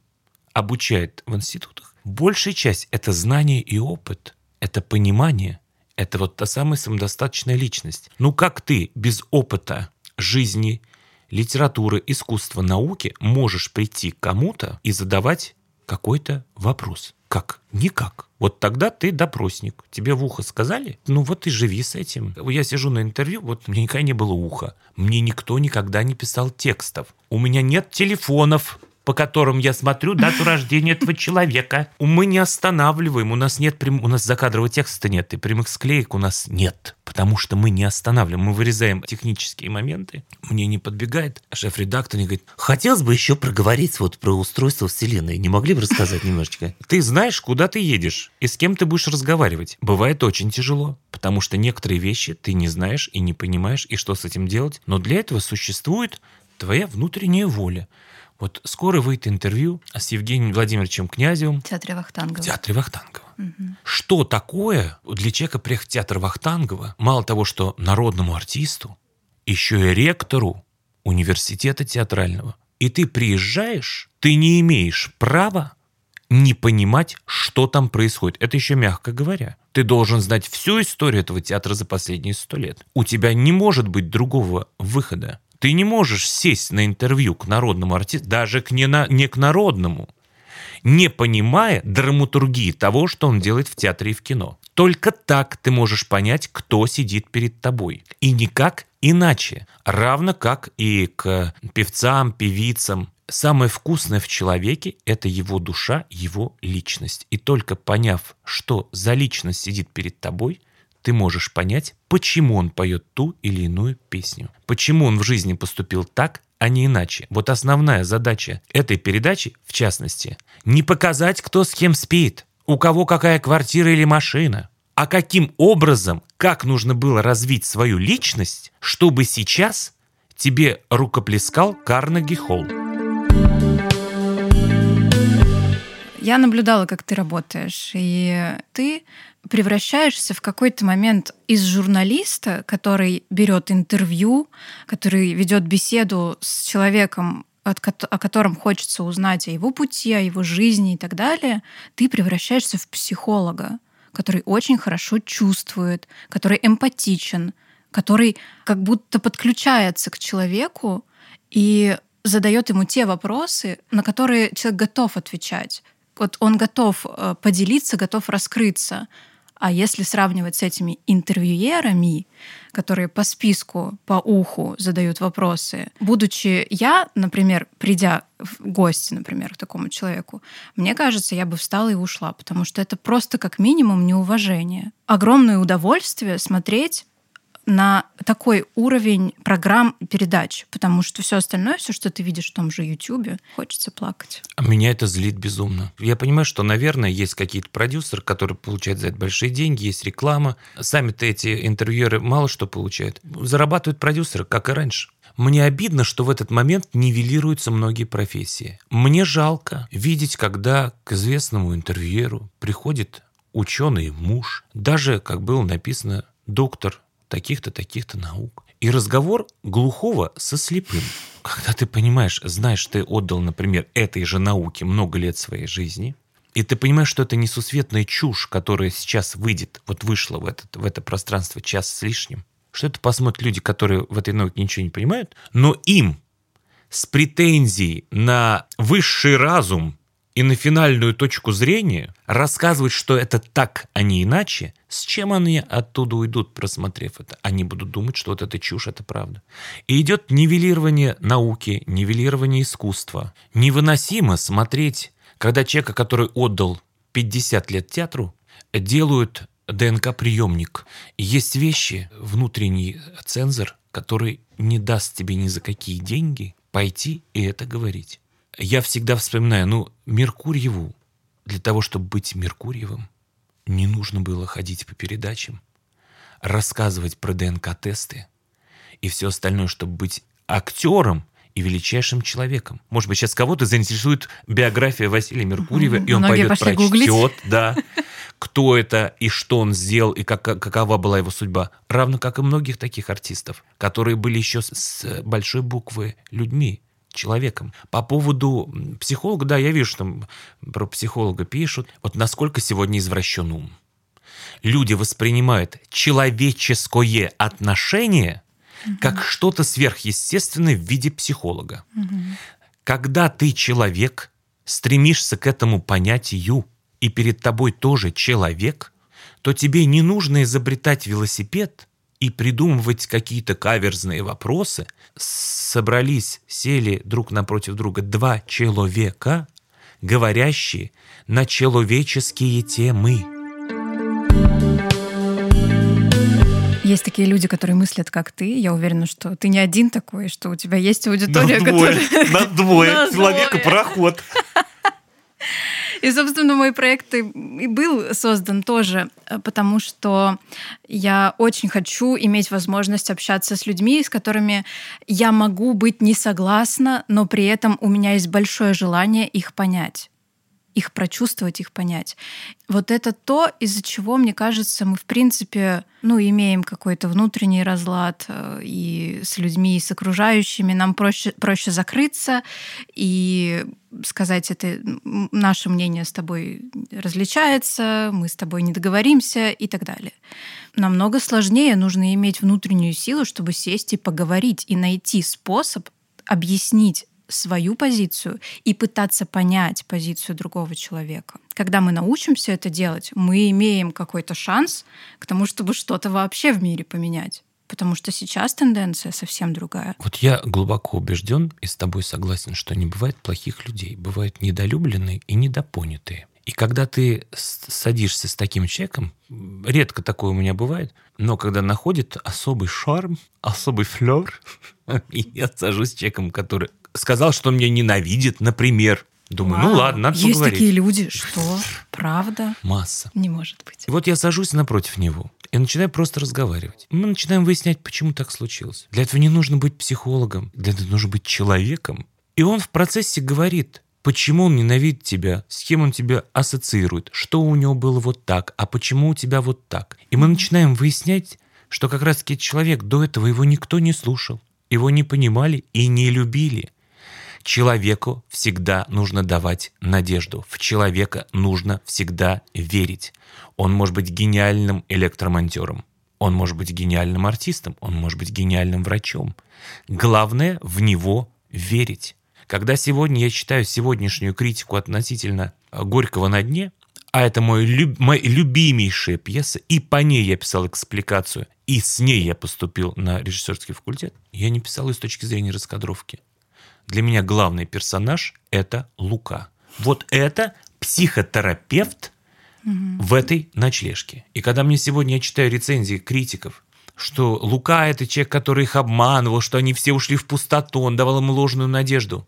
Speaker 2: обучают в институтах, большая часть – это знание и опыт, это понимание, это вот та самая самодостаточная личность. Ну как ты без опыта жизни, литературы, искусства, науки можешь прийти к кому-то и задавать какой-то вопрос. Как? Никак. Вот тогда ты допросник. Тебе в ухо сказали? Ну вот и живи с этим. Я сижу на интервью, вот мне никогда не было уха. Мне никто никогда не писал текстов. У меня нет телефонов по которым я смотрю дату рождения этого человека. Мы не останавливаем, у нас нет прям... у нас закадрового текста нет, и прямых склеек у нас нет, потому что мы не останавливаем, мы вырезаем технические моменты. Мне не подбегает шеф-редактор и говорит, хотелось бы еще проговорить вот про устройство Вселенной, не могли бы рассказать немножечко? Ты знаешь, куда ты едешь и с кем ты будешь разговаривать. Бывает очень тяжело, потому что некоторые вещи ты не знаешь и не понимаешь, и что с этим делать, но для этого существует твоя внутренняя воля. Вот скоро выйдет интервью с Евгением Владимировичем Князевым.
Speaker 1: В театре Вахтангова.
Speaker 2: В театре Вахтангова. Угу. Что такое для человека приехать в театр Вахтангова? Мало того, что народному артисту, еще и ректору университета театрального. И ты приезжаешь, ты не имеешь права не понимать, что там происходит. Это еще мягко говоря. Ты должен знать всю историю этого театра за последние сто лет. У тебя не может быть другого выхода. Ты не можешь сесть на интервью к народному артисту, даже к не, на, не к народному, не понимая драматургии того, что он делает в театре и в кино. Только так ты можешь понять, кто сидит перед тобой. И никак иначе. Равно как и к певцам, певицам. Самое вкусное в человеке – это его душа, его личность. И только поняв, что за личность сидит перед тобой – ты можешь понять, почему он поет ту или иную песню. Почему он в жизни поступил так, а не иначе. Вот основная задача этой передачи, в частности, не показать, кто с кем спит, у кого какая квартира или машина, а каким образом, как нужно было развить свою личность, чтобы сейчас тебе рукоплескал Карнеги Холл.
Speaker 1: Я наблюдала, как ты работаешь, и ты превращаешься в какой-то момент из журналиста, который берет интервью, который ведет беседу с человеком, о котором хочется узнать о его пути, о его жизни и так далее, ты превращаешься в психолога, который очень хорошо чувствует, который эмпатичен, который как будто подключается к человеку и задает ему те вопросы, на которые человек готов отвечать вот он готов э, поделиться, готов раскрыться. А если сравнивать с этими интервьюерами, которые по списку, по уху задают вопросы, будучи я, например, придя в гости, например, к такому человеку, мне кажется, я бы встала и ушла, потому что это просто как минимум неуважение. Огромное удовольствие смотреть на такой уровень программ передач, потому что все остальное, все, что ты видишь в том же YouTube, хочется плакать.
Speaker 2: А меня это злит безумно. Я понимаю, что, наверное, есть какие-то продюсеры, которые получают за это большие деньги, есть реклама. Сами-то эти интервьюеры мало что получают. Зарабатывают продюсеры, как и раньше. Мне обидно, что в этот момент нивелируются многие профессии. Мне жалко видеть, когда к известному интервьюеру приходит ученый муж, даже, как было написано, доктор таких-то, таких-то наук. И разговор глухого со слепым. Когда ты понимаешь, знаешь, ты отдал, например, этой же науке много лет своей жизни, И ты понимаешь, что это несусветная чушь, которая сейчас выйдет, вот вышла в, этот, в это пространство час с лишним. Что это посмотрят люди, которые в этой науке ничего не понимают, но им с претензией на высший разум и на финальную точку зрения рассказывать, что это так, а не иначе, с чем они оттуда уйдут, просмотрев это? Они будут думать, что вот эта чушь – это правда. И идет нивелирование науки, нивелирование искусства. Невыносимо смотреть, когда человека, который отдал 50 лет театру, делают ДНК-приемник. Есть вещи, внутренний цензор, который не даст тебе ни за какие деньги пойти и это говорить я всегда вспоминаю, ну, Меркурьеву, для того, чтобы быть Меркурьевым, не нужно было ходить по передачам, рассказывать про ДНК-тесты и все остальное, чтобы быть актером и величайшим человеком. Может быть, сейчас кого-то заинтересует биография Василия Меркурьева, и он пойдет прочтет, гуглить. да, кто это и что он сделал, и как, какова была его судьба. Равно как и многих таких артистов, которые были еще с большой буквы людьми человеком. По поводу психолога, да, я вижу, что про психолога пишут. Вот насколько сегодня извращен ум. Люди воспринимают человеческое отношение угу. как что-то сверхъестественное в виде психолога. Угу. Когда ты человек, стремишься к этому понятию, и перед тобой тоже человек, то тебе не нужно изобретать велосипед – и придумывать какие-то каверзные вопросы, собрались, сели друг напротив друга два человека, говорящие на человеческие темы.
Speaker 1: Есть такие люди, которые мыслят, как ты. Я уверена, что ты не один такой, что у тебя есть аудитория,
Speaker 2: на двое, которая... На двое. Человека пароход.
Speaker 1: И, собственно, мой проект и был создан тоже, э, потому что я очень хочу иметь возможность общаться с людьми, с которыми я могу быть не согласна, но при этом у меня есть большое желание их понять их прочувствовать, их понять. Вот это то, из-за чего, мне кажется, мы, в принципе, ну, имеем какой-то внутренний разлад э, и с людьми, и с окружающими. Нам проще, проще закрыться и сказать, это наше мнение с тобой различается, мы с тобой не договоримся и так далее. Намного сложнее нужно иметь внутреннюю силу, чтобы сесть и поговорить, и найти способ объяснить свою позицию и пытаться понять позицию другого человека. Когда мы научимся это делать, мы имеем какой-то шанс к тому, чтобы что-то вообще в мире поменять. Потому что сейчас тенденция совсем другая.
Speaker 2: Вот я глубоко убежден и с тобой согласен, что не бывает плохих людей. Бывают недолюбленные и недопонятые. И когда ты садишься с таким человеком, редко такое у меня бывает, но когда находит особый шарм, особый флер, и я сажусь с человеком, который сказал, что он меня ненавидит, например. Думаю, ну Вау. ну ладно, надо
Speaker 1: Есть
Speaker 2: поговорить.
Speaker 1: такие люди, что? Правда?
Speaker 2: Масса.
Speaker 1: Не может быть.
Speaker 2: И вот я сажусь напротив него и начинаю просто разговаривать. Мы начинаем выяснять, почему так случилось. Для этого не нужно быть психологом, для этого нужно быть человеком. И он в процессе говорит, почему он ненавидит тебя, с кем он тебя ассоциирует, что у него было вот так, а почему у тебя вот так. И мы начинаем выяснять, что как раз-таки человек до этого его никто не слушал, его не понимали и не любили. Человеку всегда нужно давать надежду. В человека нужно всегда верить. Он может быть гениальным электромонтером. Он может быть гениальным артистом. Он может быть гениальным врачом. Главное в него верить. Когда сегодня я читаю сегодняшнюю критику относительно «Горького на дне», а это мой, люб, моя любимейшая пьеса, и по ней я писал экспликацию, и с ней я поступил на режиссерский факультет, я не писал с точки зрения раскадровки. Для меня главный персонаж – это Лука. Вот это психотерапевт угу. в этой ночлежке. И когда мне сегодня я читаю рецензии критиков, что Лука – это человек, который их обманывал, что они все ушли в пустоту, он давал им ложную надежду.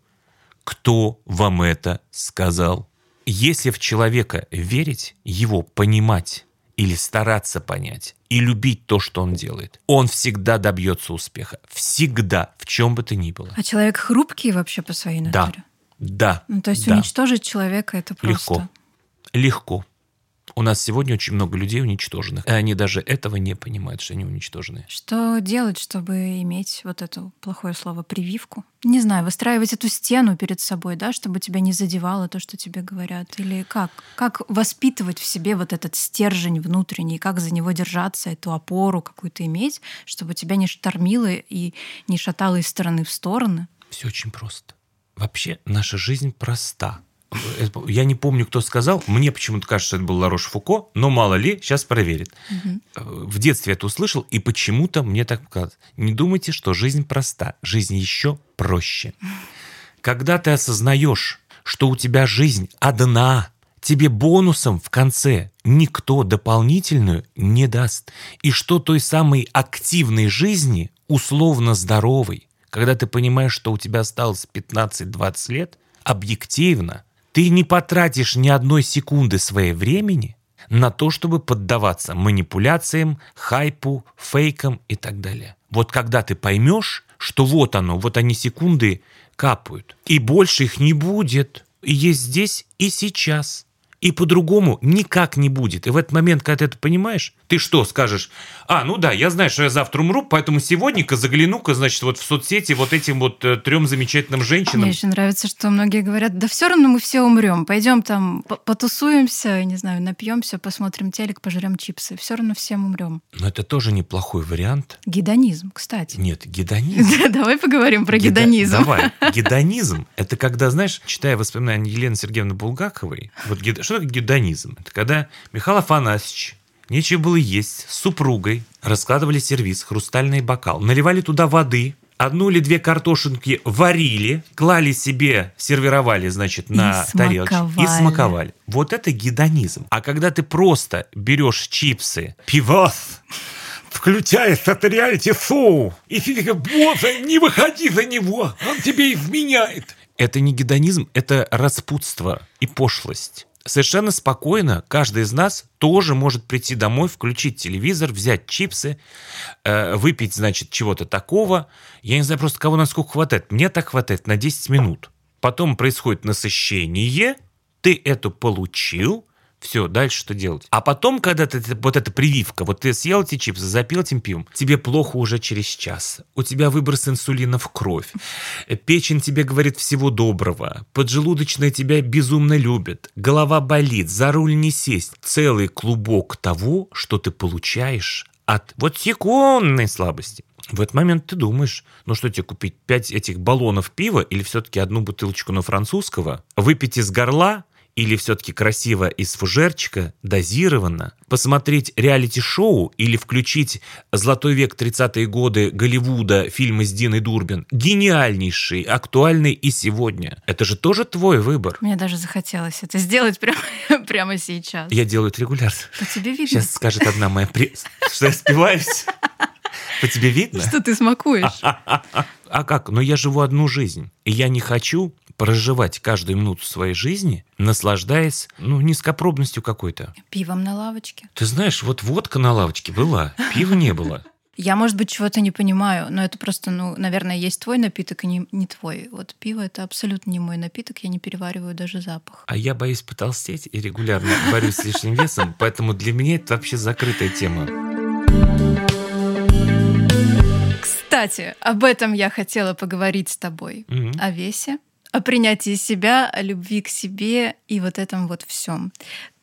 Speaker 2: Кто вам это сказал? Если в человека верить, его понимать или стараться понять и любить то, что он делает, он всегда добьется успеха. Всегда, в чем бы то ни было.
Speaker 1: А человек хрупкий вообще по своей натуре?
Speaker 2: Да. Да.
Speaker 1: Ну, то есть
Speaker 2: да.
Speaker 1: уничтожить человека это просто...
Speaker 2: Легко. Легко. У нас сегодня очень много людей уничтоженных, и они даже этого не понимают, что они уничтожены.
Speaker 1: Что делать, чтобы иметь вот это плохое слово прививку? Не знаю, выстраивать эту стену перед собой, да, чтобы тебя не задевало то, что тебе говорят? Или как? Как воспитывать в себе вот этот стержень внутренний, как за него держаться, эту опору какую-то иметь, чтобы тебя не штормило и не шатало из стороны в стороны?
Speaker 2: Все очень просто. Вообще наша жизнь проста. Я не помню, кто сказал. Мне почему-то кажется, что это был Ларош Фуко, но мало ли, сейчас проверит. Угу. В детстве это услышал, и почему-то мне так казалось. Не думайте, что жизнь проста. Жизнь еще проще. Когда ты осознаешь, что у тебя жизнь одна, тебе бонусом в конце никто дополнительную не даст. И что той самой активной жизни, условно здоровой, когда ты понимаешь, что у тебя осталось 15-20 лет, объективно, ты не потратишь ни одной секунды своей времени на то, чтобы поддаваться манипуляциям, хайпу, фейкам и так далее. Вот когда ты поймешь, что вот оно, вот они секунды капают, и больше их не будет, и есть здесь и сейчас. И по-другому никак не будет. И в этот момент, когда ты это понимаешь, ты что скажешь? А, ну да, я знаю, что я завтра умру, поэтому сегодня-ка загляну-ка, значит, вот в соцсети вот этим вот э, трем замечательным женщинам.
Speaker 1: Мне очень нравится, что многие говорят, да все равно мы все умрем, пойдем там потусуемся, не знаю, напьемся, посмотрим телек, пожрем чипсы, все равно всем умрем.
Speaker 2: Но это тоже неплохой вариант.
Speaker 1: Гедонизм, кстати.
Speaker 2: Нет, гедонизм.
Speaker 1: Давай поговорим про гедонизм.
Speaker 2: Давай. Гедонизм – это когда, знаешь, читая воспоминания Елены Сергеевны Булгаковой, вот что такое гедонизм? Это когда Михаил Афанасьевич Нечего было есть. С супругой раскладывали сервиз, хрустальный бокал, наливали туда воды, одну или две картошинки варили, клали себе, сервировали, значит, на тарелочку и смаковали. Вот это гедонизм. А когда ты просто берешь чипсы, пивос, включаешь это реалити-шоу, и ты такой, боже, не выходи за него, он тебе изменяет. Это не гедонизм, это распутство и пошлость совершенно спокойно каждый из нас тоже может прийти домой, включить телевизор, взять чипсы, э, выпить, значит, чего-то такого. Я не знаю просто, кого насколько хватает. Мне так хватает на 10 минут. Потом происходит насыщение, ты это получил, все, дальше что делать? А потом, когда ты, вот эта прививка, вот ты съел эти чипсы, запил этим пивом, тебе плохо уже через час. У тебя выброс инсулина в кровь. Печень тебе говорит всего доброго. Поджелудочная тебя безумно любит. Голова болит, за руль не сесть. Целый клубок того, что ты получаешь от вот секундной слабости. В этот момент ты думаешь, ну что тебе купить, пять этих баллонов пива или все-таки одну бутылочку на французского, выпить из горла, или все-таки красиво из фужерчика, дозированно, посмотреть реалити-шоу или включить «Золотой век 30-е годы» Голливуда, фильмы с Диной Дурбин, гениальнейший, актуальный и сегодня. Это же тоже твой выбор.
Speaker 1: Мне даже захотелось это сделать прямо, прямо сейчас.
Speaker 2: Я делаю это регулярно.
Speaker 1: По тебе видно.
Speaker 2: Сейчас скажет одна моя пресс, что я спиваюсь. По тебе видно?
Speaker 1: Что ты смакуешь.
Speaker 2: А как? Но я живу одну жизнь. И я не хочу проживать каждую минуту своей жизни, наслаждаясь, ну, низкопробностью какой-то.
Speaker 1: Пивом на лавочке.
Speaker 2: Ты знаешь, вот водка на лавочке была, пива не было.
Speaker 1: Я, может быть, чего-то не понимаю, но это просто, ну, наверное, есть твой напиток и не, не твой. Вот пиво — это абсолютно не мой напиток, я не перевариваю даже запах.
Speaker 2: А я боюсь потолстеть и регулярно борюсь с лишним весом, поэтому для меня это вообще закрытая тема.
Speaker 1: Кстати, об этом я хотела поговорить с тобой. О весе, о принятии себя, о любви к себе и вот этом вот всем.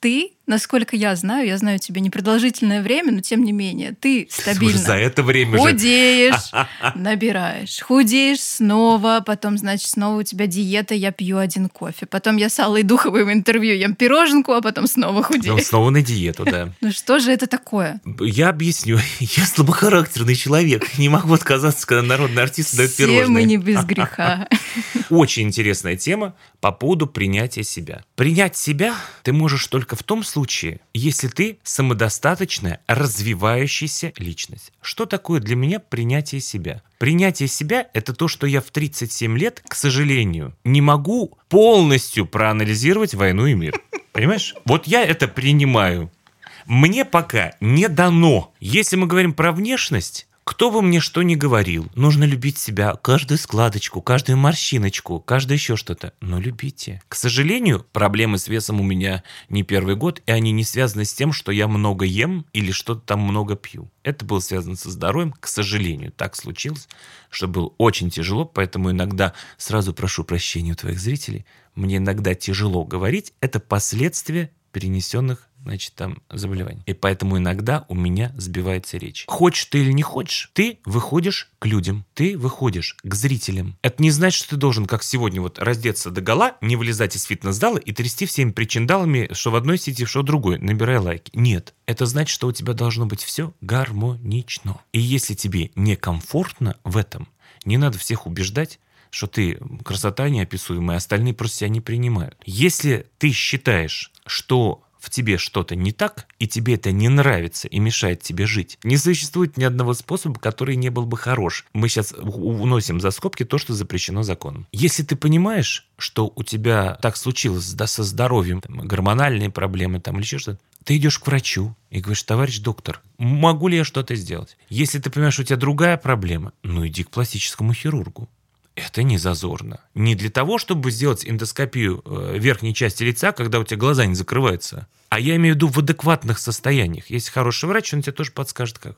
Speaker 1: Ты насколько я знаю, я знаю тебя непродолжительное время, но тем не менее, ты стабильно
Speaker 2: за это время
Speaker 1: худеешь, набираешь, худеешь снова, потом, значит, снова у тебя диета, я пью один кофе, потом я с Аллой Духовой интервью ем пироженку, а потом снова худею. Ну,
Speaker 2: снова на диету, да.
Speaker 1: Ну что же это такое?
Speaker 2: Я объясню. Я слабохарактерный человек, не могу отказаться, когда народный артист дает пирожные.
Speaker 1: Все мы не без греха.
Speaker 2: Очень интересная тема по поводу принятия себя. Принять себя ты можешь только в том случае, если ты самодостаточная, развивающаяся личность. Что такое для меня принятие себя? Принятие себя – это то, что я в 37 лет, к сожалению, не могу полностью проанализировать «Войну и мир». Понимаешь? Вот я это принимаю. Мне пока не дано. Если мы говорим про внешность, Кто бы мне что ни говорил, нужно любить себя, каждую складочку, каждую морщиночку, каждое еще что-то. Но любите. К сожалению, проблемы с весом у меня не первый год, и они не связаны с тем, что я много ем или что-то там много пью. Это было связано со здоровьем, к сожалению. Так случилось, что было очень тяжело, поэтому иногда сразу прошу прощения у твоих зрителей. Мне иногда тяжело говорить. Это последствия перенесенных значит, там заболевание. И поэтому иногда у меня сбивается речь. Хочешь ты или не хочешь, ты выходишь к людям, ты выходишь к зрителям. Это не значит, что ты должен, как сегодня, вот раздеться до гола, не вылезать из фитнес-зала и трясти всеми причиндалами, что в одной сети, что в другой, набирая лайки. Нет. Это значит, что у тебя должно быть все гармонично. И если тебе некомфортно в этом, не надо всех убеждать, что ты красота неописуемая, остальные просто себя не принимают. Если ты считаешь, что в тебе что-то не так, и тебе это не нравится и мешает тебе жить, не существует ни одного способа, который не был бы хорош. Мы сейчас уносим за скобки то, что запрещено законом. Если ты понимаешь, что у тебя так случилось да, со здоровьем, там, гормональные проблемы там, или еще что-то, ты идешь к врачу и говоришь, товарищ доктор, могу ли я что-то сделать? Если ты понимаешь, что у тебя другая проблема, ну иди к пластическому хирургу. Это не зазорно. Не для того, чтобы сделать эндоскопию э, верхней части лица, когда у тебя глаза не закрываются. А я имею в виду в адекватных состояниях. Если хороший врач, он тебе тоже подскажет, как.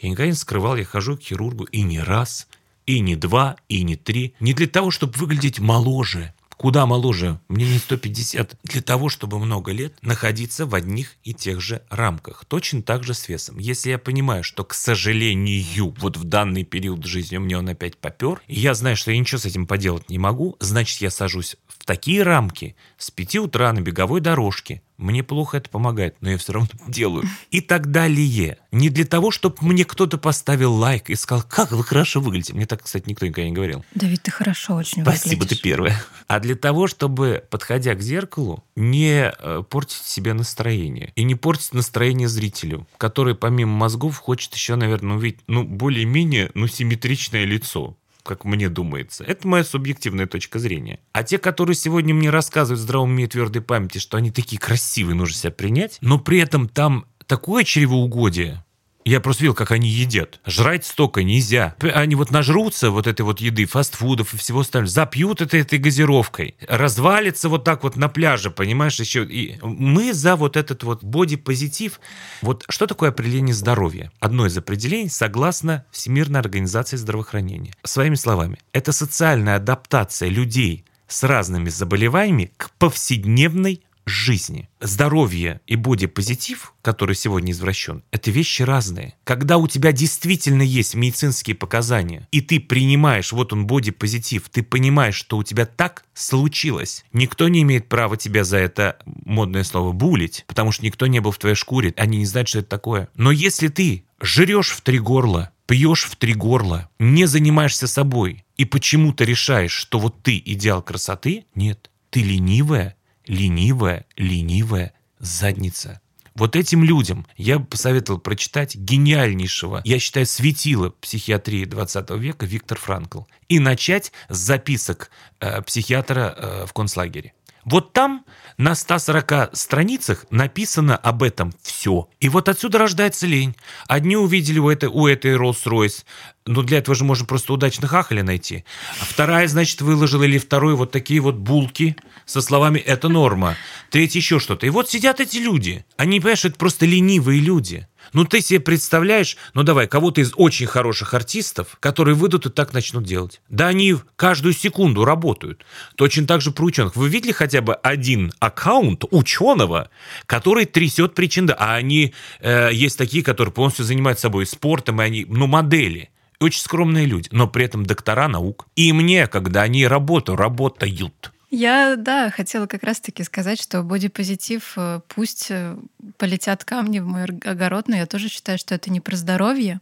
Speaker 2: Я никогда не скрывал, я хожу к хирургу и не раз, и не два, и не три. Не для того, чтобы выглядеть моложе, Куда моложе? Мне не 150. Для того, чтобы много лет находиться в одних и тех же рамках. Точно так же с весом. Если я понимаю, что, к сожалению, вот в данный период жизни меня он опять попер, и я знаю, что я ничего с этим поделать не могу, значит, я сажусь в такие рамки с 5 утра на беговой дорожке, мне плохо это помогает, но я все равно делаю. И так далее. Не для того, чтобы мне кто-то поставил лайк и сказал, как вы хорошо выглядите. Мне так, кстати, никто никогда не говорил.
Speaker 1: Давид, ты хорошо очень
Speaker 2: Спасибо,
Speaker 1: выглядишь.
Speaker 2: ты первая. А для того, чтобы, подходя к зеркалу, не э, портить себе настроение. И не портить настроение зрителю, который помимо мозгов хочет еще, наверное, увидеть, ну, более-менее, ну, симметричное лицо как мне думается. Это моя субъективная точка зрения. А те, которые сегодня мне рассказывают здравом уме и твердой памяти, что они такие красивые, нужно себя принять, но при этом там такое чревоугодие, я просто видел, как они едят. Жрать столько нельзя. Они вот нажрутся вот этой вот еды, фастфудов и всего остального, запьют это этой газировкой, развалится вот так вот на пляже, понимаешь, еще. И мы за вот этот вот бодипозитив. Вот что такое определение здоровья? Одно из определений согласно Всемирной организации здравоохранения. Своими словами, это социальная адаптация людей с разными заболеваниями к повседневной жизни. Здоровье и бодипозитив, который сегодня извращен, это вещи разные. Когда у тебя действительно есть медицинские показания, и ты принимаешь, вот он бодипозитив, ты понимаешь, что у тебя так случилось, никто не имеет права тебя за это, модное слово, булить, потому что никто не был в твоей шкуре, они не знают, что это такое. Но если ты жрешь в три горла, пьешь в три горла, не занимаешься собой, и почему-то решаешь, что вот ты идеал красоты, нет, ты ленивая, ленивая, ленивая задница. Вот этим людям я бы посоветовал прочитать гениальнейшего, я считаю, светила психиатрии 20 века Виктор Франкл и начать с записок э, психиатра э, в концлагере. Вот там на 140 страницах написано об этом все. И вот отсюда рождается лень. Одни увидели у этой, у этой Rolls-Royce, ну для этого же можно просто удачных ахали найти. А вторая, значит, выложила или второй вот такие вот булки со словами «это норма». Третья еще что-то. И вот сидят эти люди. Они, понимаешь, это просто ленивые люди. Ну, ты себе представляешь, ну давай, кого-то из очень хороших артистов, которые выйдут и так начнут делать. Да они каждую секунду работают. Точно так же про ученых. Вы видели хотя бы один аккаунт ученого, который трясет причин, а они, э, есть такие, которые полностью занимаются собой спортом, и они, ну, модели. Очень скромные люди, но при этом доктора наук. И мне, когда они работу работают.
Speaker 1: Я, да, хотела как раз-таки сказать, что бодипозитив, э, пусть э, полетят камни в мой огород, но я тоже считаю, что это не про здоровье.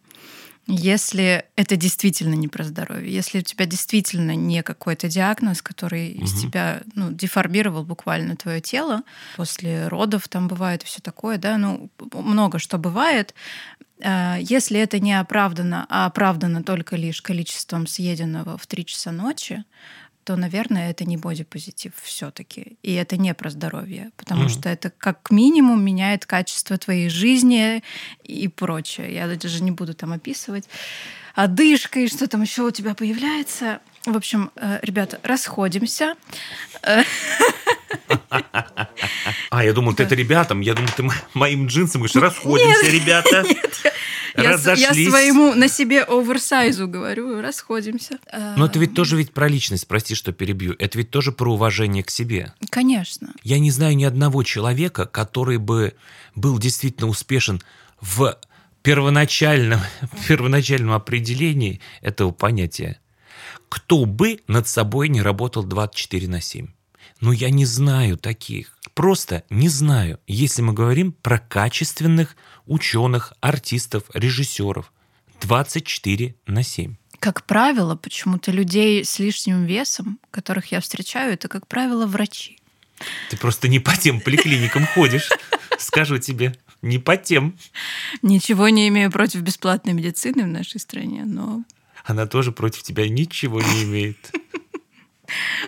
Speaker 1: Если это действительно не про здоровье, если у тебя действительно не какой-то диагноз, который угу. из тебя ну, деформировал буквально твое тело, после родов там бывает и все такое, да, ну, много что бывает, э, если это не оправдано, а оправдано только лишь количеством съеденного в 3 часа ночи, то, наверное, это не бодипозитив все-таки. И это не про здоровье, потому
Speaker 2: Мгм.
Speaker 1: что это как минимум меняет качество твоей жизни и прочее. Я даже не буду там описывать. Одышка и что там еще у тебя появляется. В общем, э, ребята, расходимся.
Speaker 2: А, я думал, ты это ребятам, я думал, ты мо- моим джинсам говоришь, расходимся, ребята.
Speaker 1: Я, с- я
Speaker 2: Разошлись.
Speaker 1: своему на себе оверсайзу говорю, расходимся. Э,
Speaker 2: Но это ведь тоже ведь про личность, прости, что перебью. Это ведь тоже про уважение к себе.
Speaker 1: Конечно.
Speaker 2: Я не знаю ни одного человека, который бы был действительно успешен в первоначальном, первоначальном определении этого понятия. Кто бы над собой не работал 24 на 7? Ну, я не знаю таких. Просто не знаю, если мы говорим про качественных ученых, артистов, режиссеров. 24 на 7.
Speaker 1: Как правило, почему-то людей с лишним весом, которых я встречаю, это, как правило, врачи.
Speaker 2: Ты просто не по тем поликлиникам ходишь. Скажу тебе, не по тем.
Speaker 1: Ничего не имею против бесплатной медицины в нашей стране, но,
Speaker 2: Она тоже против тебя ничего не имеет.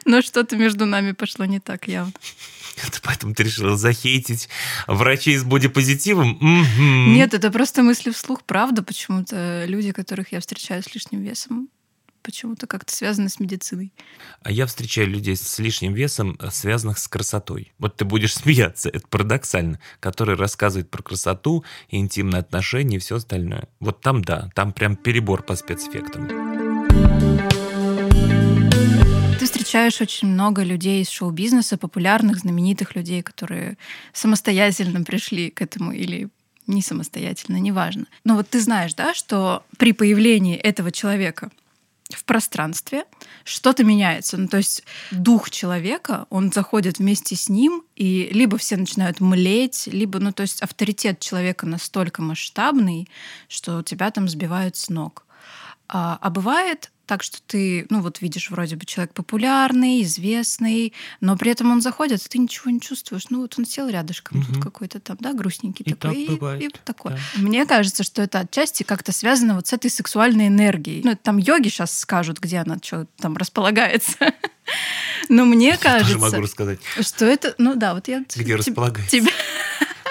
Speaker 1: Но что-то между нами пошло не так явно.
Speaker 2: Это Поэтому ты решила захейтить врачей с бодипозитивом? Мгм.
Speaker 1: Нет, это просто мысли вслух. Правда, почему-то люди, которых я встречаю с лишним весом, почему-то как-то связаны с медициной.
Speaker 2: А я встречаю людей с лишним весом, э, связанных с красотой. Вот ты будешь смеяться, это парадоксально, которые рассказывают про красоту, интимные отношения и все остальное. Вот там да, там прям перебор по спецэффектам.
Speaker 1: Встречаешь очень много людей из шоу-бизнеса, популярных, знаменитых людей, которые самостоятельно пришли к этому или не самостоятельно, неважно. Но вот ты знаешь, да, что при появлении этого человека в пространстве что-то меняется. Ну, то есть дух человека, он заходит вместе с ним, и либо все начинают млеть, либо, ну, то есть авторитет человека настолько масштабный, что тебя там сбивают с ног. А, а бывает так, что ты, ну вот видишь, вроде бы человек популярный, известный, но при этом он заходит, и ты ничего не чувствуешь. Ну вот он сел рядышком, тут
Speaker 2: Мгм.
Speaker 1: какой-то там, да, грустненький
Speaker 2: И
Speaker 1: такой.
Speaker 2: так бывает,
Speaker 1: и вот такое.
Speaker 2: да.
Speaker 1: Мне кажется, что это отчасти как-то связано вот с этой сексуальной энергией. Ну это там йоги сейчас скажут, где она что там располагается. Но мне кажется, что это, ну да, вот я
Speaker 2: где располагается.
Speaker 1: тебя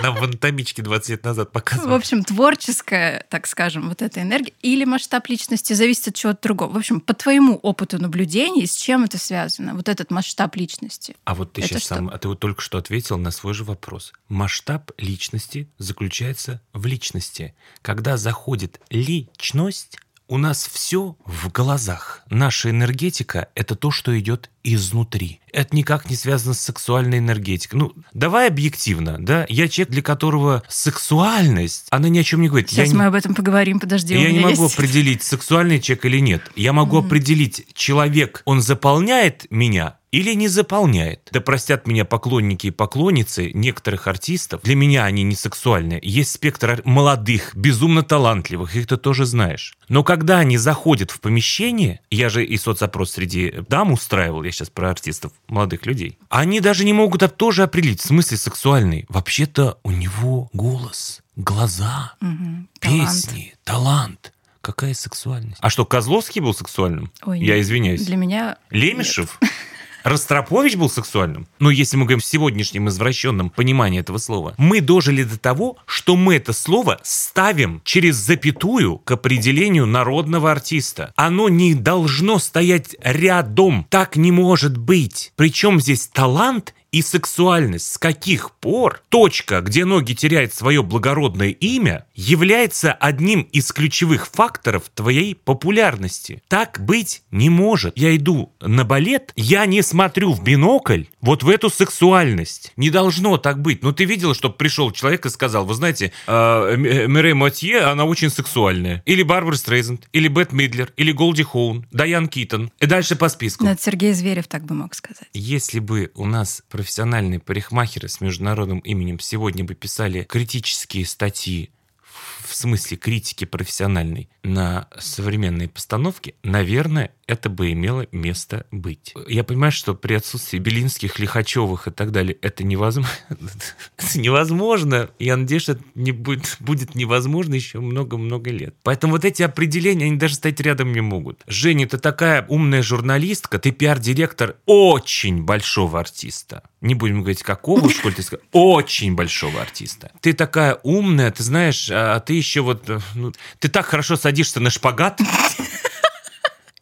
Speaker 2: Нам в анатомичке 20 лет назад
Speaker 1: в
Speaker 2: показывали.
Speaker 1: общем, творческая, так скажем, вот эта энергия или масштаб личности зависит от чего-то другого. В общем, по твоему опыту наблюдений, с чем это связано? Вот этот масштаб личности.
Speaker 2: А вот ты
Speaker 1: Это
Speaker 2: сейчас
Speaker 1: что?
Speaker 2: сам, а ты вот только что ответил на свой же вопрос. Масштаб личности заключается в личности. Когда заходит личность, у нас все в глазах. Наша энергетика — это то, что идет изнутри. Это никак не связано с сексуальной энергетикой. Ну, давай объективно, да? Я человек, для которого сексуальность, она ни о чем не говорит.
Speaker 1: Сейчас
Speaker 2: Я не-
Speaker 1: мы об этом поговорим, подожди.
Speaker 2: я не могу
Speaker 1: есть-
Speaker 2: определить, сексуальный человек или нет. Я могу определить, человек, он заполняет меня или не заполняет. Да простят меня поклонники и поклонницы некоторых артистов. Для меня они не сексуальные. Есть спектр молодых, безумно талантливых, их ты тоже знаешь. Но когда они заходят в помещение, я же и соцопрос среди дам устраивал, я сейчас про артистов, молодых людей, они даже не могут тоже определить, в смысле сексуальный. Вообще-то у него голос, глаза.
Speaker 1: Талант.
Speaker 2: Песни, талант. Какая сексуальность. А что, Козловский был сексуальным?
Speaker 1: Ой,
Speaker 2: Я
Speaker 1: нет.
Speaker 2: извиняюсь.
Speaker 1: Для меня...
Speaker 2: Лемешев? Ростропович был сексуальным? Но если мы говорим в сегодняшнем извращенном понимании этого слова, мы дожили до того, что мы это слово ставим через запятую к определению народного артиста. Оно не должно стоять рядом. Так не может быть. Причем здесь талант и сексуальность. С каких пор точка, где ноги теряют свое благородное имя, является одним из ключевых факторов твоей популярности? Так быть не может. Я иду на балет, я не смотрю в бинокль вот в эту сексуальность. Не должно так быть. Ну, ты видела, что пришел человек и сказал, вы знаете, э, М- Мирей Матье, она очень сексуальная. Или Барбара Стрейзенд, или Бет Мидлер, или Голди Хоун, Дайан Китон. И дальше по списку.
Speaker 1: Это Сергей Зверев так бы мог сказать.
Speaker 2: Если бы у нас профессиональные парикмахеры с международным именем сегодня бы писали критические статьи в смысле критики профессиональной на современные постановки, наверное, это бы имело место быть. Я понимаю, что при отсутствии Белинских, Лихачевых и так далее это невозможно. невозможно. Я надеюсь, что это не будет, будет невозможно еще много-много лет. Поэтому вот эти определения, они даже стоять рядом не могут. Женя, ты такая умная журналистка, ты пиар-директор очень большого артиста. Не будем говорить, какого, сколь ты сказал, очень большого артиста. Ты такая умная, ты знаешь, а ты еще вот... э, Ну, ты так хорошо садишься на шпагат.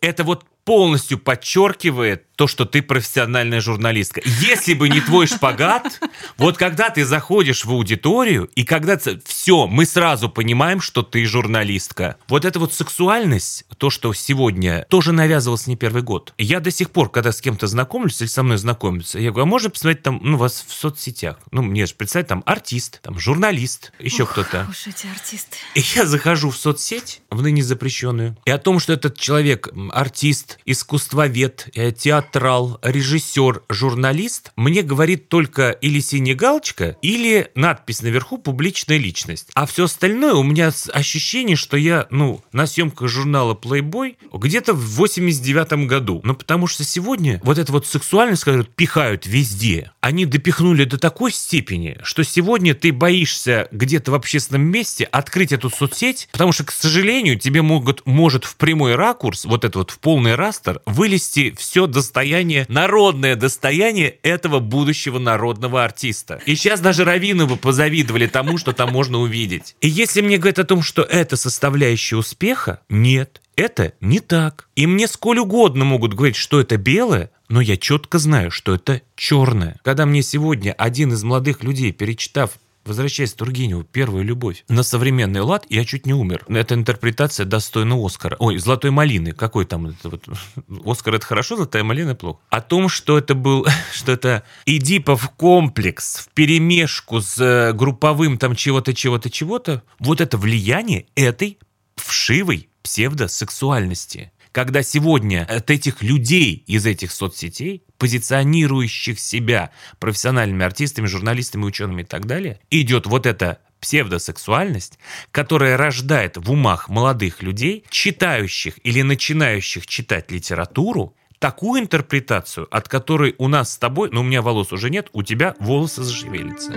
Speaker 2: Это вот полностью подчеркивает то, что ты профессиональная журналистка. Если бы не твой шпагат, вот когда ты заходишь в аудиторию, и когда все, мы сразу понимаем, что ты журналистка. Вот эта вот сексуальность, то, что сегодня тоже навязывалось не первый год. Я до сих пор, когда с кем-то знакомлюсь или со мной знакомятся, я говорю, а можно посмотреть там, ну, вас в соцсетях? Ну, мне же представить, там артист, там журналист, еще кто-то.
Speaker 1: Уж эти артисты.
Speaker 2: И я захожу в соцсеть, в ныне запрещенную, и о том, что этот человек артист, искусствовед, э, театрал, режиссер, журналист, мне говорит только или синяя галочка, или надпись наверху «публичная личность». А все остальное у меня ощущение, что я, ну, на съемках журнала Playboy где-то в 89 году. Ну, потому что сегодня вот эта вот сексуальность, которую пихают везде, они допихнули до такой степени, что сегодня ты боишься где-то в общественном месте открыть эту соцсеть, потому что, к сожалению, тебе могут, может в прямой ракурс, вот это вот в полный растер, вылезти все достояние, народное достояние этого будущего народного артиста. И сейчас даже Равиновы позавидовали тому, что там можно увидеть. И если мне говорят о том, что это составляющая успеха, нет. Это не так. И мне сколь угодно могут говорить, что это белое, но я четко знаю, что это черное. Когда мне сегодня один из молодых людей, перечитав Возвращаясь к Тургеневу, первая любовь. На современный лад я чуть не умер. Эта интерпретация достойна Оскара. Ой, золотой малины. Какой там это вот? Оскар это хорошо, золотая малина плохо. О том, что это был, что это Эдипов комплекс в перемешку с э, групповым там чего-то, чего-то, чего-то. Вот это влияние этой вшивой псевдосексуальности. Когда сегодня от этих людей из этих соцсетей, позиционирующих себя профессиональными артистами, журналистами, учеными и так далее, идет вот эта псевдосексуальность, которая рождает в умах молодых людей, читающих или начинающих читать литературу, такую интерпретацию, от которой у нас с тобой, ну у меня волос уже нет, у тебя волосы зашевелятся.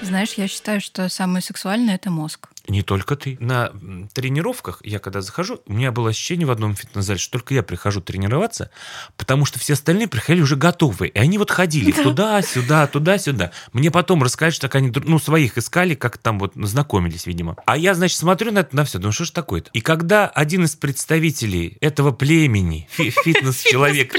Speaker 1: Знаешь, я считаю, что самое сексуальное это мозг.
Speaker 2: Не только ты. На тренировках, я когда захожу, у меня было ощущение в одном фитнес-зале, что только я прихожу тренироваться, потому что все остальные приходили уже готовые. И они вот ходили туда-сюда, туда-сюда. Мне потом рассказали, что так они ну, своих искали, как там вот знакомились, видимо. А я, значит, смотрю на это, на все, думаю, что ж такое-то? И когда один из представителей этого племени, фи- фитнес-человек,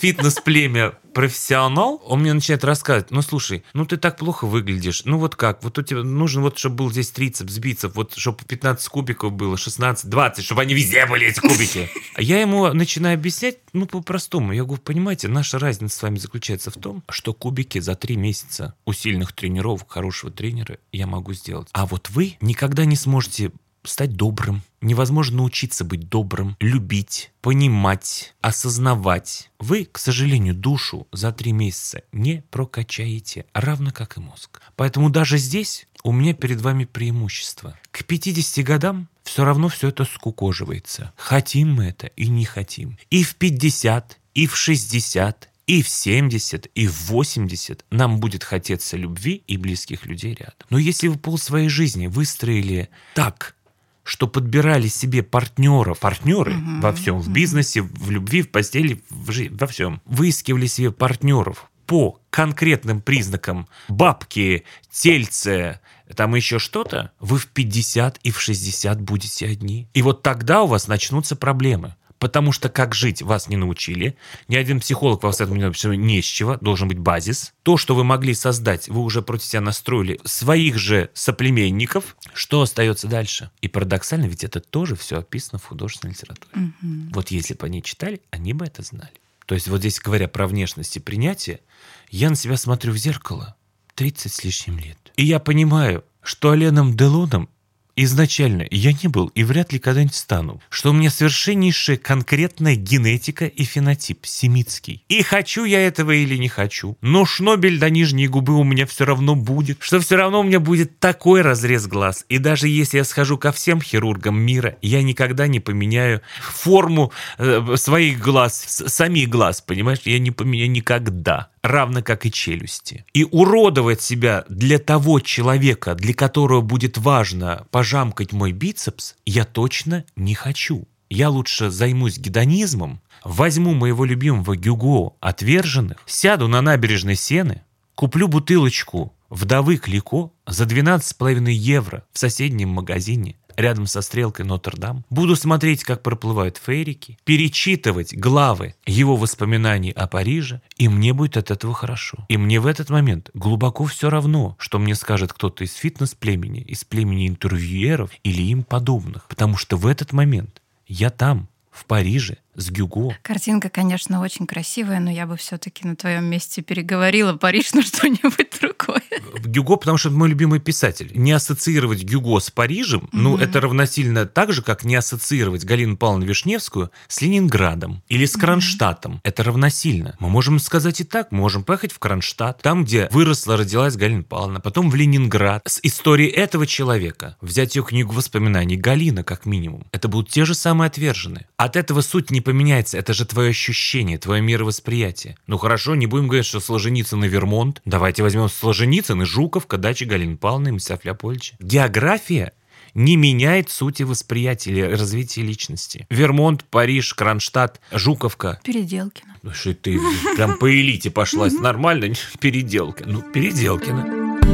Speaker 2: фитнес-племя профессионал, он мне начинает рассказывать, ну слушай, ну ты так плохо выглядишь, ну вот как, вот у тебя нужно вот, чтобы был здесь трицепс, бицепс, вот чтобы 15 кубиков было, 16, 20, чтобы они везде были, эти кубики. А я ему начинаю объяснять, ну по-простому, я говорю, понимаете, наша разница с вами заключается в том, что кубики за три месяца усиленных тренировок хорошего тренера я могу сделать. А вот вы никогда не сможете стать добрым. Невозможно научиться быть добрым, любить, понимать, осознавать. Вы, к сожалению, душу за три месяца не прокачаете, равно как и мозг. Поэтому даже здесь у меня перед вами преимущество. К 50 годам все равно все это скукоживается. Хотим мы это и не хотим. И в 50, и в 60, и в 70, и в 80 нам будет хотеться любви и близких людей рядом. Но если вы пол своей жизни выстроили так, что подбирали себе партнеров, партнеры
Speaker 1: Мгм,
Speaker 2: во всем, в бизнесе, в любви, в постели, в жи- во всем, выискивали себе партнеров по конкретным признакам бабки, тельце, там еще что-то, вы в 50 и в 60 будете одни. И вот тогда у вас начнутся проблемы. Потому что как жить вас не научили. Ни один психолог вас этому не научил. Не с чего. Должен быть базис. То, что вы могли создать, вы уже против себя настроили своих же соплеменников. Что остается дальше? И парадоксально, ведь это тоже все описано в художественной литературе.
Speaker 1: Мгм.
Speaker 2: Вот если бы они читали, они бы это знали. То есть вот здесь, говоря про внешность и принятие, я на себя смотрю в зеркало 30 с лишним лет. И я понимаю, что Оленом Делоном изначально я не был и вряд ли когда-нибудь стану, что у меня совершеннейшая конкретная генетика и фенотип семитский. И хочу я этого или не хочу, но шнобель до нижней губы у меня все равно будет, что все равно у меня будет такой разрез глаз. И даже если я схожу ко всем хирургам мира, я никогда не поменяю форму э, своих глаз, самих глаз, понимаешь? Я не поменяю никогда равно как и челюсти. И уродовать себя для того человека, для которого будет важно пожамкать мой бицепс, я точно не хочу. Я лучше займусь гедонизмом, возьму моего любимого Гюго отверженных, сяду на набережной Сены, куплю бутылочку вдовы Клико за 12,5 евро в соседнем магазине рядом со стрелкой Нотр-Дам. Буду смотреть, как проплывают фейрики, перечитывать главы его воспоминаний о Париже, и мне будет от этого хорошо. И мне в этот момент глубоко все равно, что мне скажет кто-то из фитнес-племени, из племени интервьюеров или им подобных. Потому что в этот момент я там, в Париже, с Гюго.
Speaker 1: Картинка, конечно, очень красивая, но я бы все-таки на твоем месте переговорила Париж на что-нибудь другое.
Speaker 2: Гюго, потому что это мой любимый писатель. Не ассоциировать Гюго с Парижем, mm-hmm. ну, это равносильно так же, как не ассоциировать Галину Павловну Вишневскую с Ленинградом или с Кронштадтом. Mm-hmm. Это равносильно. Мы можем сказать и так. Мы можем поехать в Кронштадт, там, где выросла, родилась Галина Павловна, потом в Ленинград. С историей этого человека взять ее книгу воспоминаний Галина, как минимум. Это будут те же самые отверженные. От этого суть не поменяется, это же твое ощущение, твое мировосприятие. Ну хорошо, не будем говорить, что Солженицын и Вермонт. Давайте возьмем Солженицын и Жуковка, дача Галины Павловны и Мстав Леопольдовича. География не меняет сути восприятия или развития личности. Вермонт, Париж, Кронштадт, Жуковка.
Speaker 1: Переделкина.
Speaker 2: Ну что ты прям по элите пошла. Нормально? Переделка. Ну, Переделкина.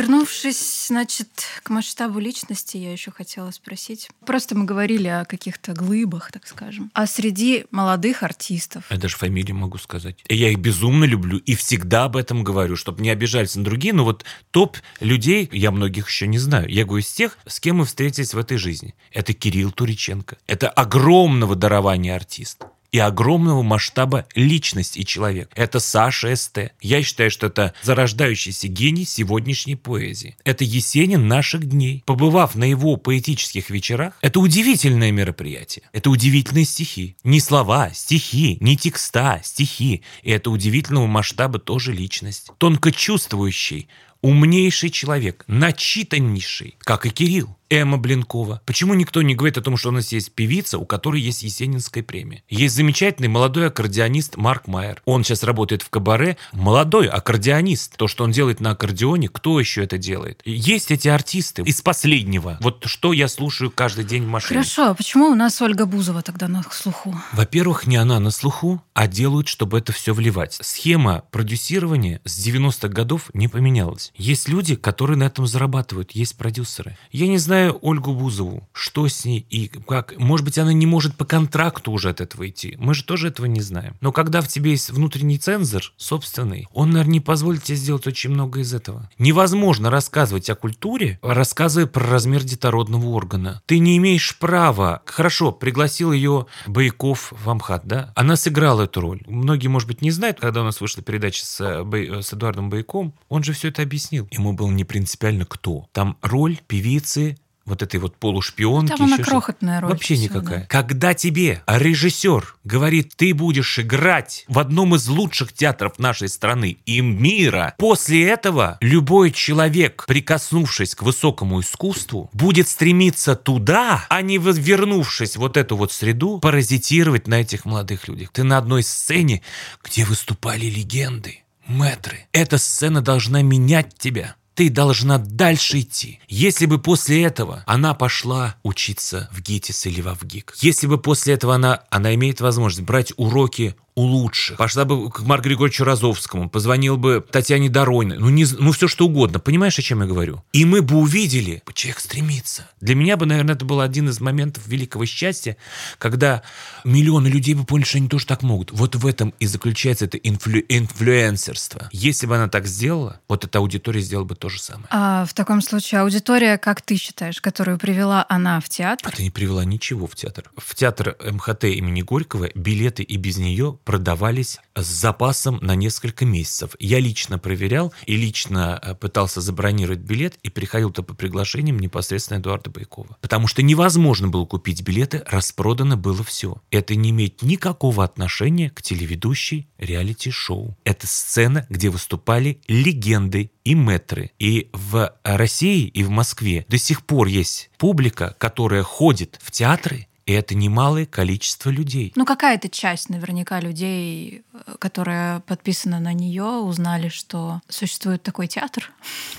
Speaker 1: Вернувшись, значит, к масштабу личности, я еще хотела спросить. Просто мы говорили о каких-то глыбах, так скажем. А среди молодых артистов...
Speaker 2: Я даже фамилии могу сказать. Я их безумно люблю и всегда об этом говорю, чтобы не обижались на другие. Но вот топ людей, я многих еще не знаю. Я говорю из тех, с кем мы встретились в этой жизни. Это Кирилл Туриченко. Это огромного дарования артист и огромного масштаба личность и человек. Это Саша СТ. Я считаю, что это зарождающийся гений сегодняшней поэзии. Это Есенин наших дней. Побывав на его поэтических вечерах, это удивительное мероприятие. Это удивительные стихи. Не слова, стихи, не текста, стихи. И это удивительного масштаба тоже личность. Тонко чувствующий, умнейший человек, начитаннейший, как и Кирилл. Эмма Блинкова. Почему никто не говорит о том, что у нас есть певица, у которой есть Есенинская премия? Есть замечательный молодой аккордеонист Марк Майер. Он сейчас работает в кабаре. Молодой аккордеонист. То, что он делает на аккордеоне, кто еще это делает? Есть эти артисты из последнего. Вот что я слушаю каждый день в машине.
Speaker 1: Хорошо, а почему у нас Ольга Бузова тогда на слуху?
Speaker 2: Во-первых, не она на слуху, а делают, чтобы это все вливать. Схема продюсирования с 90-х годов не поменялась. Есть люди, которые на этом зарабатывают, есть продюсеры. Я не знаю, знаю Ольгу Бузову, что с ней и как. Может быть, она не может по контракту уже от этого идти. Мы же тоже этого не знаем. Но когда в тебе есть внутренний цензор, собственный, он, наверное, не позволит тебе сделать очень много из этого. Невозможно рассказывать о культуре, рассказывая про размер детородного органа. Ты не имеешь права. Хорошо, пригласил ее Бояков в Амхат, да? Она сыграла эту роль. Многие, может быть, не знают, когда у нас вышла передача с, э, с Эдуардом Бояком, он же все это объяснил. Ему было не принципиально кто. Там роль певицы вот этой вот полушпионки.
Speaker 1: Там она крохотная роль.
Speaker 2: Вообще никакая. Да. Когда тебе режиссер говорит, ты будешь играть в одном из лучших театров нашей страны и мира, после этого любой человек, прикоснувшись к высокому искусству, будет стремиться туда, а не вернувшись вот эту вот среду, паразитировать на этих молодых людях. Ты на одной сцене, где выступали легенды, мэтры. Эта сцена должна менять тебя ты должна дальше идти. Если бы после этого она пошла учиться в ГИТИС или в АВГИК, если бы после этого она, она имеет возможность брать уроки у лучших. Пошла бы к Марку Григорьевичу Розовскому, позвонил бы Татьяне Дорониной, ну, не, ну все что угодно. Понимаешь, о чем я говорю? И мы бы увидели, человек стремится. Для меня бы, наверное, это был один из моментов великого счастья, когда миллионы людей бы поняли, что они тоже так могут. Вот в этом и заключается это инфлю инфлюенсерство. Если бы она так сделала, вот эта аудитория сделала бы то же самое.
Speaker 1: А в таком случае аудитория, как ты считаешь, которую привела она в театр?
Speaker 2: А ты не привела ничего в театр. В театр МХТ имени Горького билеты и без нее продавались с запасом на несколько месяцев. Я лично проверял и лично э, пытался забронировать билет и приходил-то по приглашениям непосредственно Эдуарда Байкова. Потому что невозможно было купить билеты, распродано было все. Это не имеет никакого отношения к телеведущей реалити-шоу. Это сцена, где выступали легенды и метры. И в России, и в Москве до сих пор есть публика, которая ходит в театры и это немалое количество людей.
Speaker 1: Ну, какая-то часть наверняка людей, э, которая подписана на нее, узнали, что существует такой театр.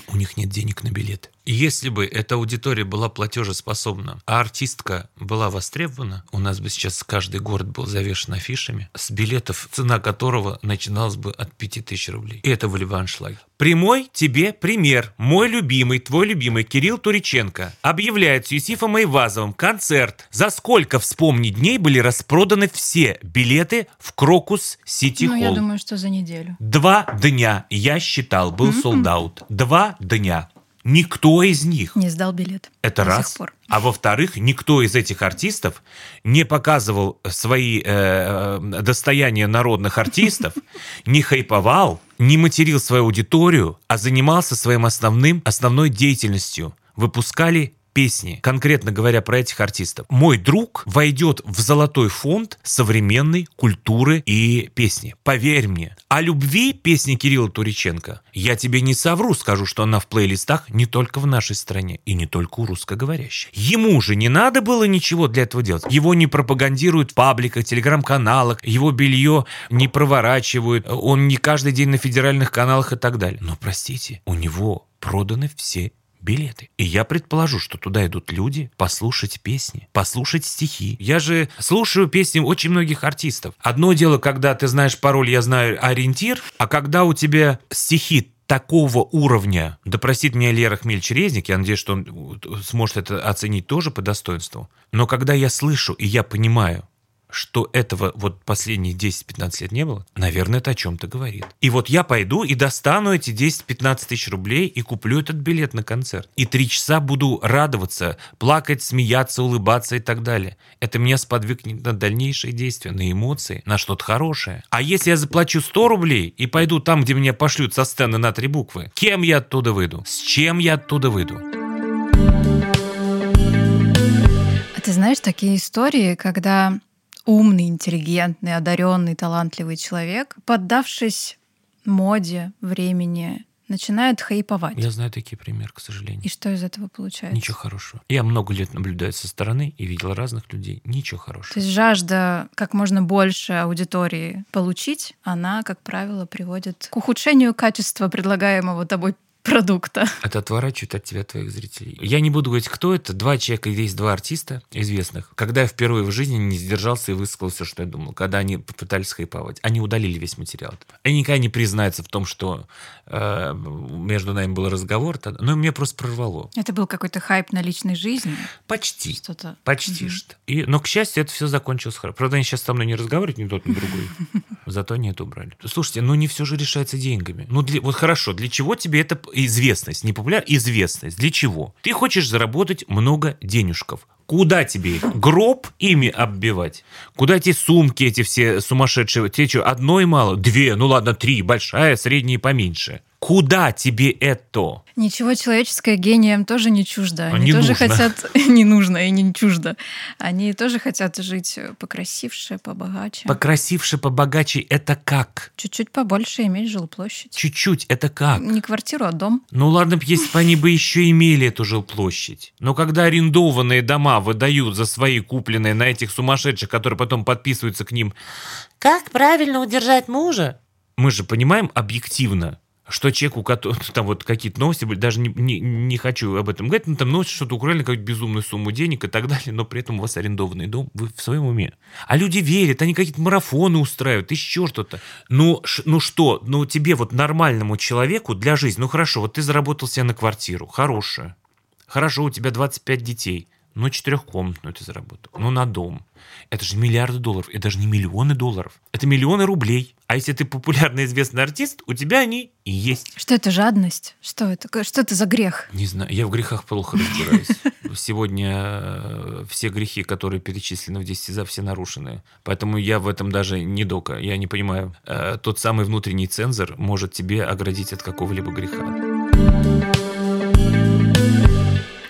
Speaker 2: У них нет денег на билет. Если бы эта аудитория была платежеспособна, а артистка была востребована, у нас бы сейчас каждый город был завешен афишами, с билетов, цена которого начиналась бы от 5000 рублей. И это были бы аншлаги. Прямой тебе пример. Мой любимый, твой любимый Кирилл Туриченко объявляет с Юсифом Айвазовым концерт. За сколько, вспомни, дней были распроданы все билеты в Крокус Сити Холл?
Speaker 1: Ну, я думаю, что за неделю.
Speaker 2: Два дня, я считал, был солдат. Два дня. Никто из них.
Speaker 1: Не сдал билет.
Speaker 2: Это раз. А во-вторых, никто из этих артистов не показывал свои э, э достояния народных артистов, не хайповал, не материл свою аудиторию, а занимался своим основным, основной деятельностью. Выпускали песни, конкретно говоря про этих артистов, мой друг войдет в золотой фонд современной культуры и песни. Поверь мне. О любви песни Кирилла Туриченко я тебе не совру, скажу, что она в плейлистах не только в нашей стране и не только у русскоговорящих. Ему же не надо было ничего для этого делать. Его не пропагандируют в пабликах, телеграм-каналах, его белье не проворачивают, он не каждый день на федеральных каналах и так далее. Но простите, у него проданы все билеты. И я предположу, что туда идут люди послушать песни, послушать стихи. Я же слушаю песни очень многих артистов. Одно дело, когда ты знаешь пароль, я знаю ориентир, а когда у тебя стихи такого уровня, да простит меня Лера Хмельчерезник, я надеюсь, что он сможет это оценить тоже по достоинству, но когда я слышу и я понимаю, что этого вот последние 10-15 лет не было, наверное, это о чем-то говорит. И вот я пойду и достану эти 10-15 тысяч рублей и куплю этот билет на концерт. И три часа буду радоваться, плакать, смеяться, улыбаться и так далее. Это меня сподвигнет на дальнейшие действия, на эмоции, на что-то хорошее. А если я заплачу 100 рублей и пойду там, где меня пошлют со сцены на три буквы, кем я оттуда выйду? С чем я оттуда выйду?
Speaker 1: А ты знаешь такие истории, когда умный, интеллигентный, одаренный, талантливый человек, поддавшись моде, времени, начинает хайповать.
Speaker 2: Я знаю такие примеры, к сожалению.
Speaker 1: И что из этого получается?
Speaker 2: Ничего хорошего. Я много лет наблюдаю со стороны и видел разных людей. Ничего хорошего.
Speaker 1: То есть жажда как можно больше аудитории получить, она, как правило, приводит к ухудшению качества предлагаемого тобой продукта.
Speaker 2: Это отворачивает от тебя твоих зрителей. Я не буду говорить, кто это. Два человека, есть два артиста известных. Когда я впервые в жизни не сдержался и высказал все, что я думал. Когда они попытались хайповать. Они удалили весь материал. Они никогда не признаются в том, что между нами был разговор. Но меня просто прорвало.
Speaker 1: Это был какой-то хайп на личной жизни?
Speaker 2: Почти. Что-то. Почти угу. что. И, но, к счастью, это все закончилось хорошо. Правда, они сейчас со мной не разговаривают, ни тот, ни другой. Зато они это убрали. Слушайте, ну не все же решается деньгами. Ну, для, вот хорошо, для чего тебе это известность, не популяр, известность. Для чего? Ты хочешь заработать много денежков. Куда тебе их? Гроб ими оббивать? Куда эти сумки эти все сумасшедшие? Тебе что, одной мало? Две? Ну ладно, три. Большая, средняя поменьше. Куда тебе это?
Speaker 1: Ничего человеческое гением тоже не чуждо. Они не тоже нужно. хотят... не нужно и не чуждо. Они тоже хотят жить покрасивше, побогаче.
Speaker 2: Покрасивше, побогаче — это как?
Speaker 1: Чуть-чуть побольше иметь жилплощадь.
Speaker 2: Чуть-чуть — это как?
Speaker 1: Не квартиру, а дом.
Speaker 2: Ну ладно, если бы они бы еще имели эту жилплощадь. Но когда арендованные дома выдают за свои купленные на этих сумасшедших, которые потом подписываются к ним, как правильно удержать мужа? Мы же понимаем объективно, что человеку, там вот какие-то новости были, даже не, не, не хочу об этом говорить, но там новости, что-то украли какую-то безумную сумму денег и так далее, но при этом у вас арендованный дом, вы в своем уме. А люди верят, они какие-то марафоны устраивают, еще что-то. Ну, ш, ну что, ну тебе вот нормальному человеку для жизни, ну хорошо, вот ты заработал себе на квартиру, хорошая, хорошо, у тебя 25 детей, Ну, четырехкомнатную ты заработал. Ну, на дом. Это же миллиарды долларов. Это даже не миллионы долларов. Это миллионы рублей. А если ты популярный известный артист, у тебя они и есть.
Speaker 1: Что это жадность? Что это? Что это за грех?
Speaker 2: Не знаю. Я в грехах плохо разбираюсь. Сегодня э, все грехи, которые перечислены в 10 за, все нарушены. Поэтому я в этом даже не дока. Я не понимаю. Э, тот самый внутренний цензор может тебе оградить от какого-либо греха.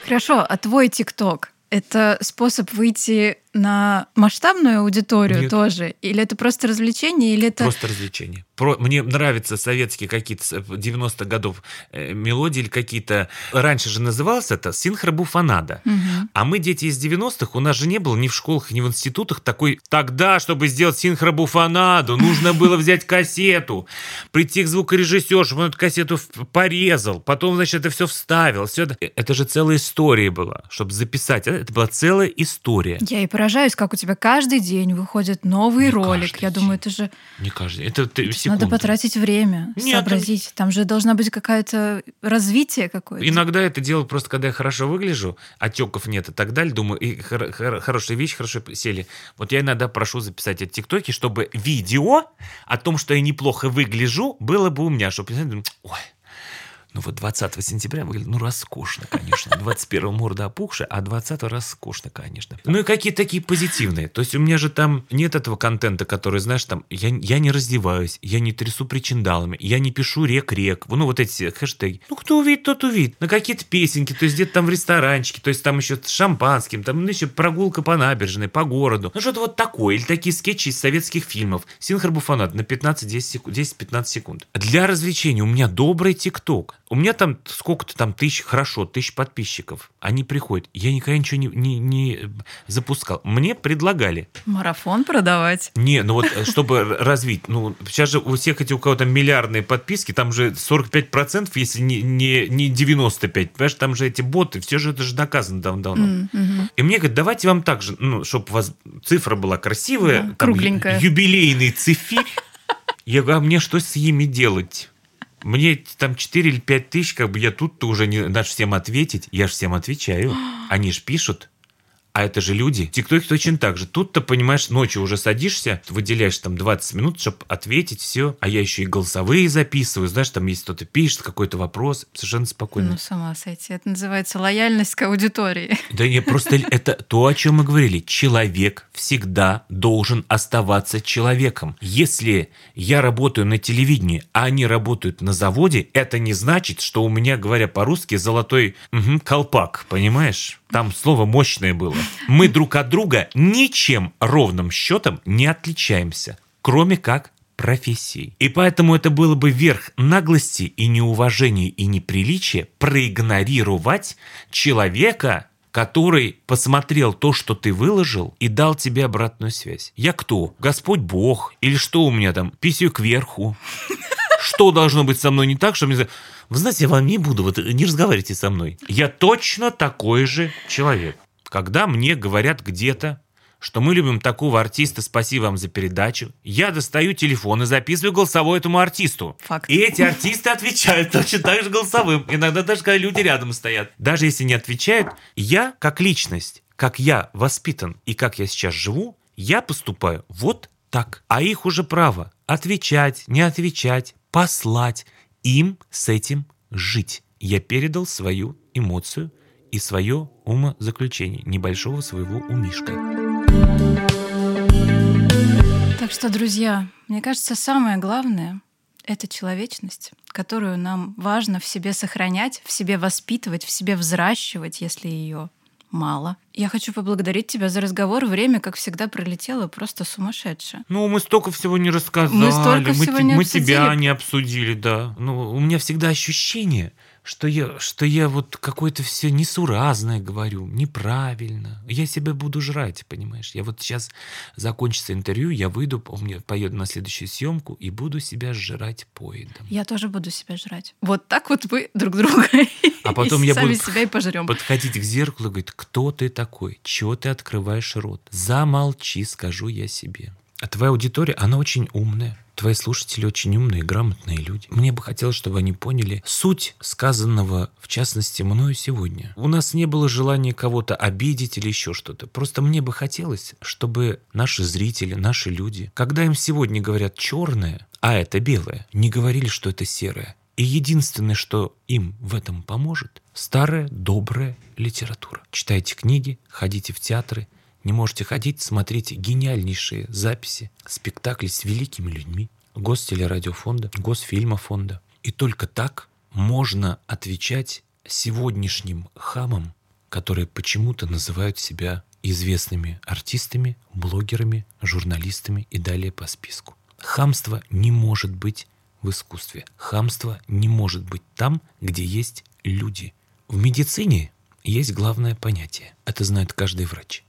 Speaker 1: Хорошо, а твой ТикТок? Это способ выйти на масштабную аудиторию
Speaker 2: Нет.
Speaker 1: тоже? Или это просто развлечение, или это...
Speaker 2: Просто развлечение. Про... Мне нравятся советские какие-то с- 90-х годов э, мелодии или какие-то... Раньше же называлось это синхробуфонада.
Speaker 1: Мгм.
Speaker 2: А мы, дети из 90-х, у нас же не было ни в школах, ни в институтах такой... Тогда, чтобы сделать синхробуфонаду, нужно было взять кассету, прийти к звукорежиссеру, он эту кассету порезал, потом, значит, это все вставил. Все это... это же целая история была, чтобы записать. Это была целая история.
Speaker 1: Я и поражаюсь, как у тебя каждый день выходит новый
Speaker 2: Не
Speaker 1: ролик. Я думаю,
Speaker 2: день.
Speaker 1: это же
Speaker 2: Не каждый. Это ты
Speaker 1: надо потратить время,
Speaker 2: Нет,
Speaker 1: сообразить. Там же должна быть какое-то развитие какое-то.
Speaker 2: Иногда это делаю просто, когда я хорошо выгляжу, отеков нет и так далее. Думаю, и хор- хор- хорошие вещи хорошо сели. Вот я иногда прошу записать эти тиктоки, чтобы видео о том, что я неплохо выгляжу, было бы у меня. Чтобы, думаю, ой, ну вот 20 сентября выглядит, ну, роскошно, конечно. 21 морда опухшая, а 20 роскошно, конечно. Ну и какие такие позитивные. То есть у меня же там нет этого контента, который, знаешь, там, я, я не раздеваюсь, я не трясу причиндалами, я не пишу рек-рек. Ну вот эти хэштеги. Ну кто увидит, тот увидит. На какие-то песенки, то есть где-то там в ресторанчике, то есть там еще с шампанским, там ну, еще прогулка по набережной, по городу. Ну что-то вот такое. Или такие скетчи из советских фильмов. Синхробуфонат на 15-10 секунд, 10-15 секунд. Для развлечения у меня добрый ТикТок. У меня там сколько-то там тысяч, хорошо, тысяч подписчиков. Они приходят. Я никогда ничего не, не, не запускал. Мне предлагали.
Speaker 1: Марафон продавать.
Speaker 2: Не, ну вот, э, чтобы развить, ну, сейчас же у всех этих, у кого там миллиардные подписки, там же 45%, если не, не, не 95%, понимаешь, там же эти боты, все же это же доказано давно.
Speaker 1: М, мгм.
Speaker 2: И мне говорят, давайте вам так же, ну, чтобы у вас цифра была красивая,
Speaker 1: Да,
Speaker 2: там, ю-
Speaker 1: кругленькая.
Speaker 2: юбилейный цифирь. Я говорю, а мне что с ними делать? Мне там 4 или 5 тысяч, как бы я тут-то уже не надо всем ответить. Я же всем отвечаю. Они же пишут. А это же люди. Тиктоки точно так же. Тут-то, понимаешь, ночью уже садишься, выделяешь там 20 минут, чтобы ответить, все. А я еще и голосовые записываю. Знаешь, там есть кто-то пишет, какой-то вопрос. Совершенно спокойно.
Speaker 1: Ну, сама сойти. Это называется лояльность к аудитории.
Speaker 2: Да не, просто это то, о чем мы говорили. Человек всегда должен оставаться человеком. Если я работаю на телевидении, а они работают на заводе, это не значит, что у меня, говоря по-русски, золотой мгм, колпак, понимаешь? Там слово мощное было. Мы друг от друга ничем ровным счетом не отличаемся, кроме как профессий. И поэтому это было бы верх наглости и неуважения и неприличия проигнорировать человека, который посмотрел то, что ты выложил, и дал тебе обратную связь. Я кто? Господь Бог? Или что у меня там? Писю кверху? Что должно быть со мной не так, что мне... Вы знаете, я вам не буду, вот не разговаривайте со мной. Я точно такой же человек. Когда мне говорят где-то, что мы любим такого артиста, спасибо вам за передачу, я достаю телефон и записываю голосовой этому артисту.
Speaker 1: Факт.
Speaker 2: И эти артисты отвечают точно так же голосовым. Иногда даже когда люди рядом стоят. Даже если не отвечают, я как личность, как я воспитан и как я сейчас живу, я поступаю вот так. А их уже право отвечать, не отвечать, послать. Им с этим жить. Я передал свою эмоцию и свое умозаключение небольшого своего умишка.
Speaker 1: Так что, друзья, мне кажется, самое главное — это человечность, которую нам важно в себе сохранять, в себе воспитывать, в себе взращивать, если ее мало. Я хочу поблагодарить тебя за разговор. Время, как всегда, пролетело просто сумасшедшее.
Speaker 2: Ну, мы столько всего не рассказали.
Speaker 1: Мы столько всего
Speaker 2: те-
Speaker 1: не
Speaker 2: мы
Speaker 1: обсудили.
Speaker 2: тебя не обсудили, да. Ну, у меня всегда ощущение, что я, что я вот какое-то все несуразное говорю, неправильно. Я себя буду жрать, понимаешь? Я вот сейчас закончится интервью, я выйду, у меня поеду на следующую съемку и буду себя жрать поедом.
Speaker 1: Я тоже буду себя жрать. Вот так вот мы друг друга
Speaker 2: А потом
Speaker 1: и
Speaker 2: я
Speaker 1: сами
Speaker 2: буду
Speaker 1: себя и пожрем.
Speaker 2: подходить к зеркалу и говорить, кто ты такой? Чего ты открываешь рот? Замолчи, скажу я себе. А твоя аудитория, она очень умная. Твои слушатели очень умные, грамотные люди. Мне бы хотелось, чтобы они поняли суть сказанного, в частности, мною сегодня. У нас не было желания кого-то обидеть или еще что-то. Просто мне бы хотелось, чтобы наши зрители, наши люди, когда им сегодня говорят черное, а это белое, не говорили, что это серое. И единственное, что им в этом поможет, старая добрая литература. Читайте книги, ходите в театры, не можете ходить, смотрите гениальнейшие записи, спектакли с великими людьми Гостелерадиофонда, Госфильмофонда. И только так можно отвечать сегодняшним хамам, которые почему-то называют себя известными артистами, блогерами, журналистами и далее по списку. Хамство не может быть в искусстве. Хамство не может быть там, где есть люди. В медицине есть главное понятие. Это знает каждый врач,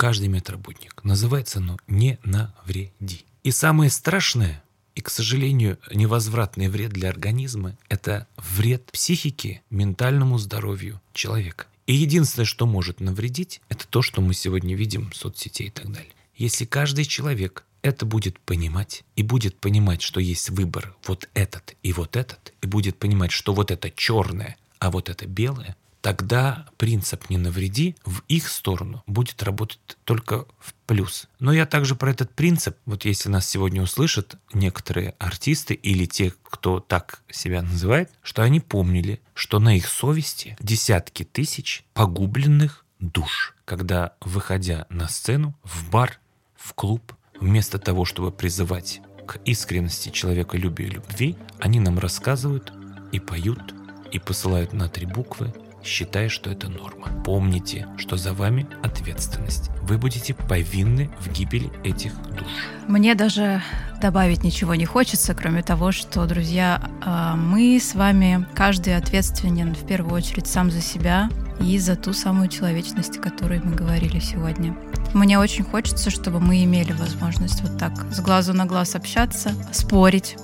Speaker 2: каждый медработник. Называется оно «не навреди». И самое страшное и, к сожалению, невозвратный вред для организма – это вред психике, ментальному здоровью человека. И единственное, что может навредить, это то, что мы сегодня видим в соцсетей и так далее. Если каждый человек это будет понимать, и будет понимать, что есть выбор вот этот и вот этот, и будет понимать, что вот это черное, а вот это белое, тогда принцип «не навреди» в их сторону будет работать только в плюс. Но я также про этот принцип, вот если нас сегодня услышат некоторые артисты или те, кто так себя называет, что они помнили, что на их совести десятки тысяч погубленных душ, когда, выходя на сцену, в бар, в клуб, Вместо того, чтобы призывать к искренности человеколюбия и любви, они нам рассказывают и поют, и посылают на три буквы, считая, что это норма. Помните, что за вами ответственность. Вы будете повинны в гибели этих душ.
Speaker 1: Мне даже добавить ничего не хочется, кроме того, что, друзья, а, мы с вами, каждый ответственен в первую очередь сам за себя и за ту самую человечность, о которой мы говорили сегодня. Мне очень хочется, чтобы мы имели возможность вот так с глазу на глаз общаться, спорить,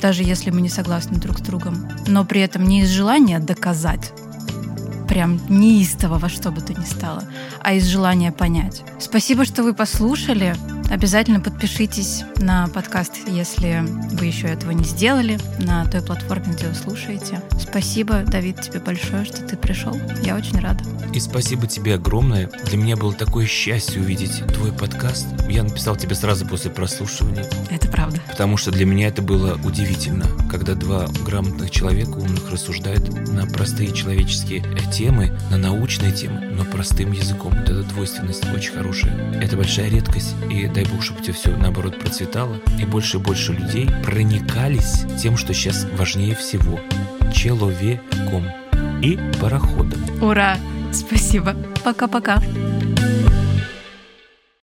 Speaker 1: даже если мы не согласны друг с другом, но при этом не из желания доказать, прям неистово во что бы то ни стало, а из желания понять. Спасибо, что вы послушали. Обязательно подпишитесь на подкаст, если вы еще этого не сделали, на той платформе, где вы слушаете. Спасибо, Давид, тебе большое, что ты пришел. Я очень рада.
Speaker 2: И спасибо тебе огромное. Для меня было такое счастье увидеть твой подкаст. Я написал тебе сразу после прослушивания.
Speaker 1: Это правда.
Speaker 2: Потому что для меня это было удивительно, когда два грамотных человека умных рассуждают на простые человеческие темы, на научные темы, но простым языком. Вот эта двойственность очень хорошая. Это большая редкость. И дай бог, чтобы у тебя все наоборот процветало. И больше и больше людей проникались тем, что сейчас важнее всего. Человеком и пароходом.
Speaker 1: Ура! Спасибо. Пока-пока.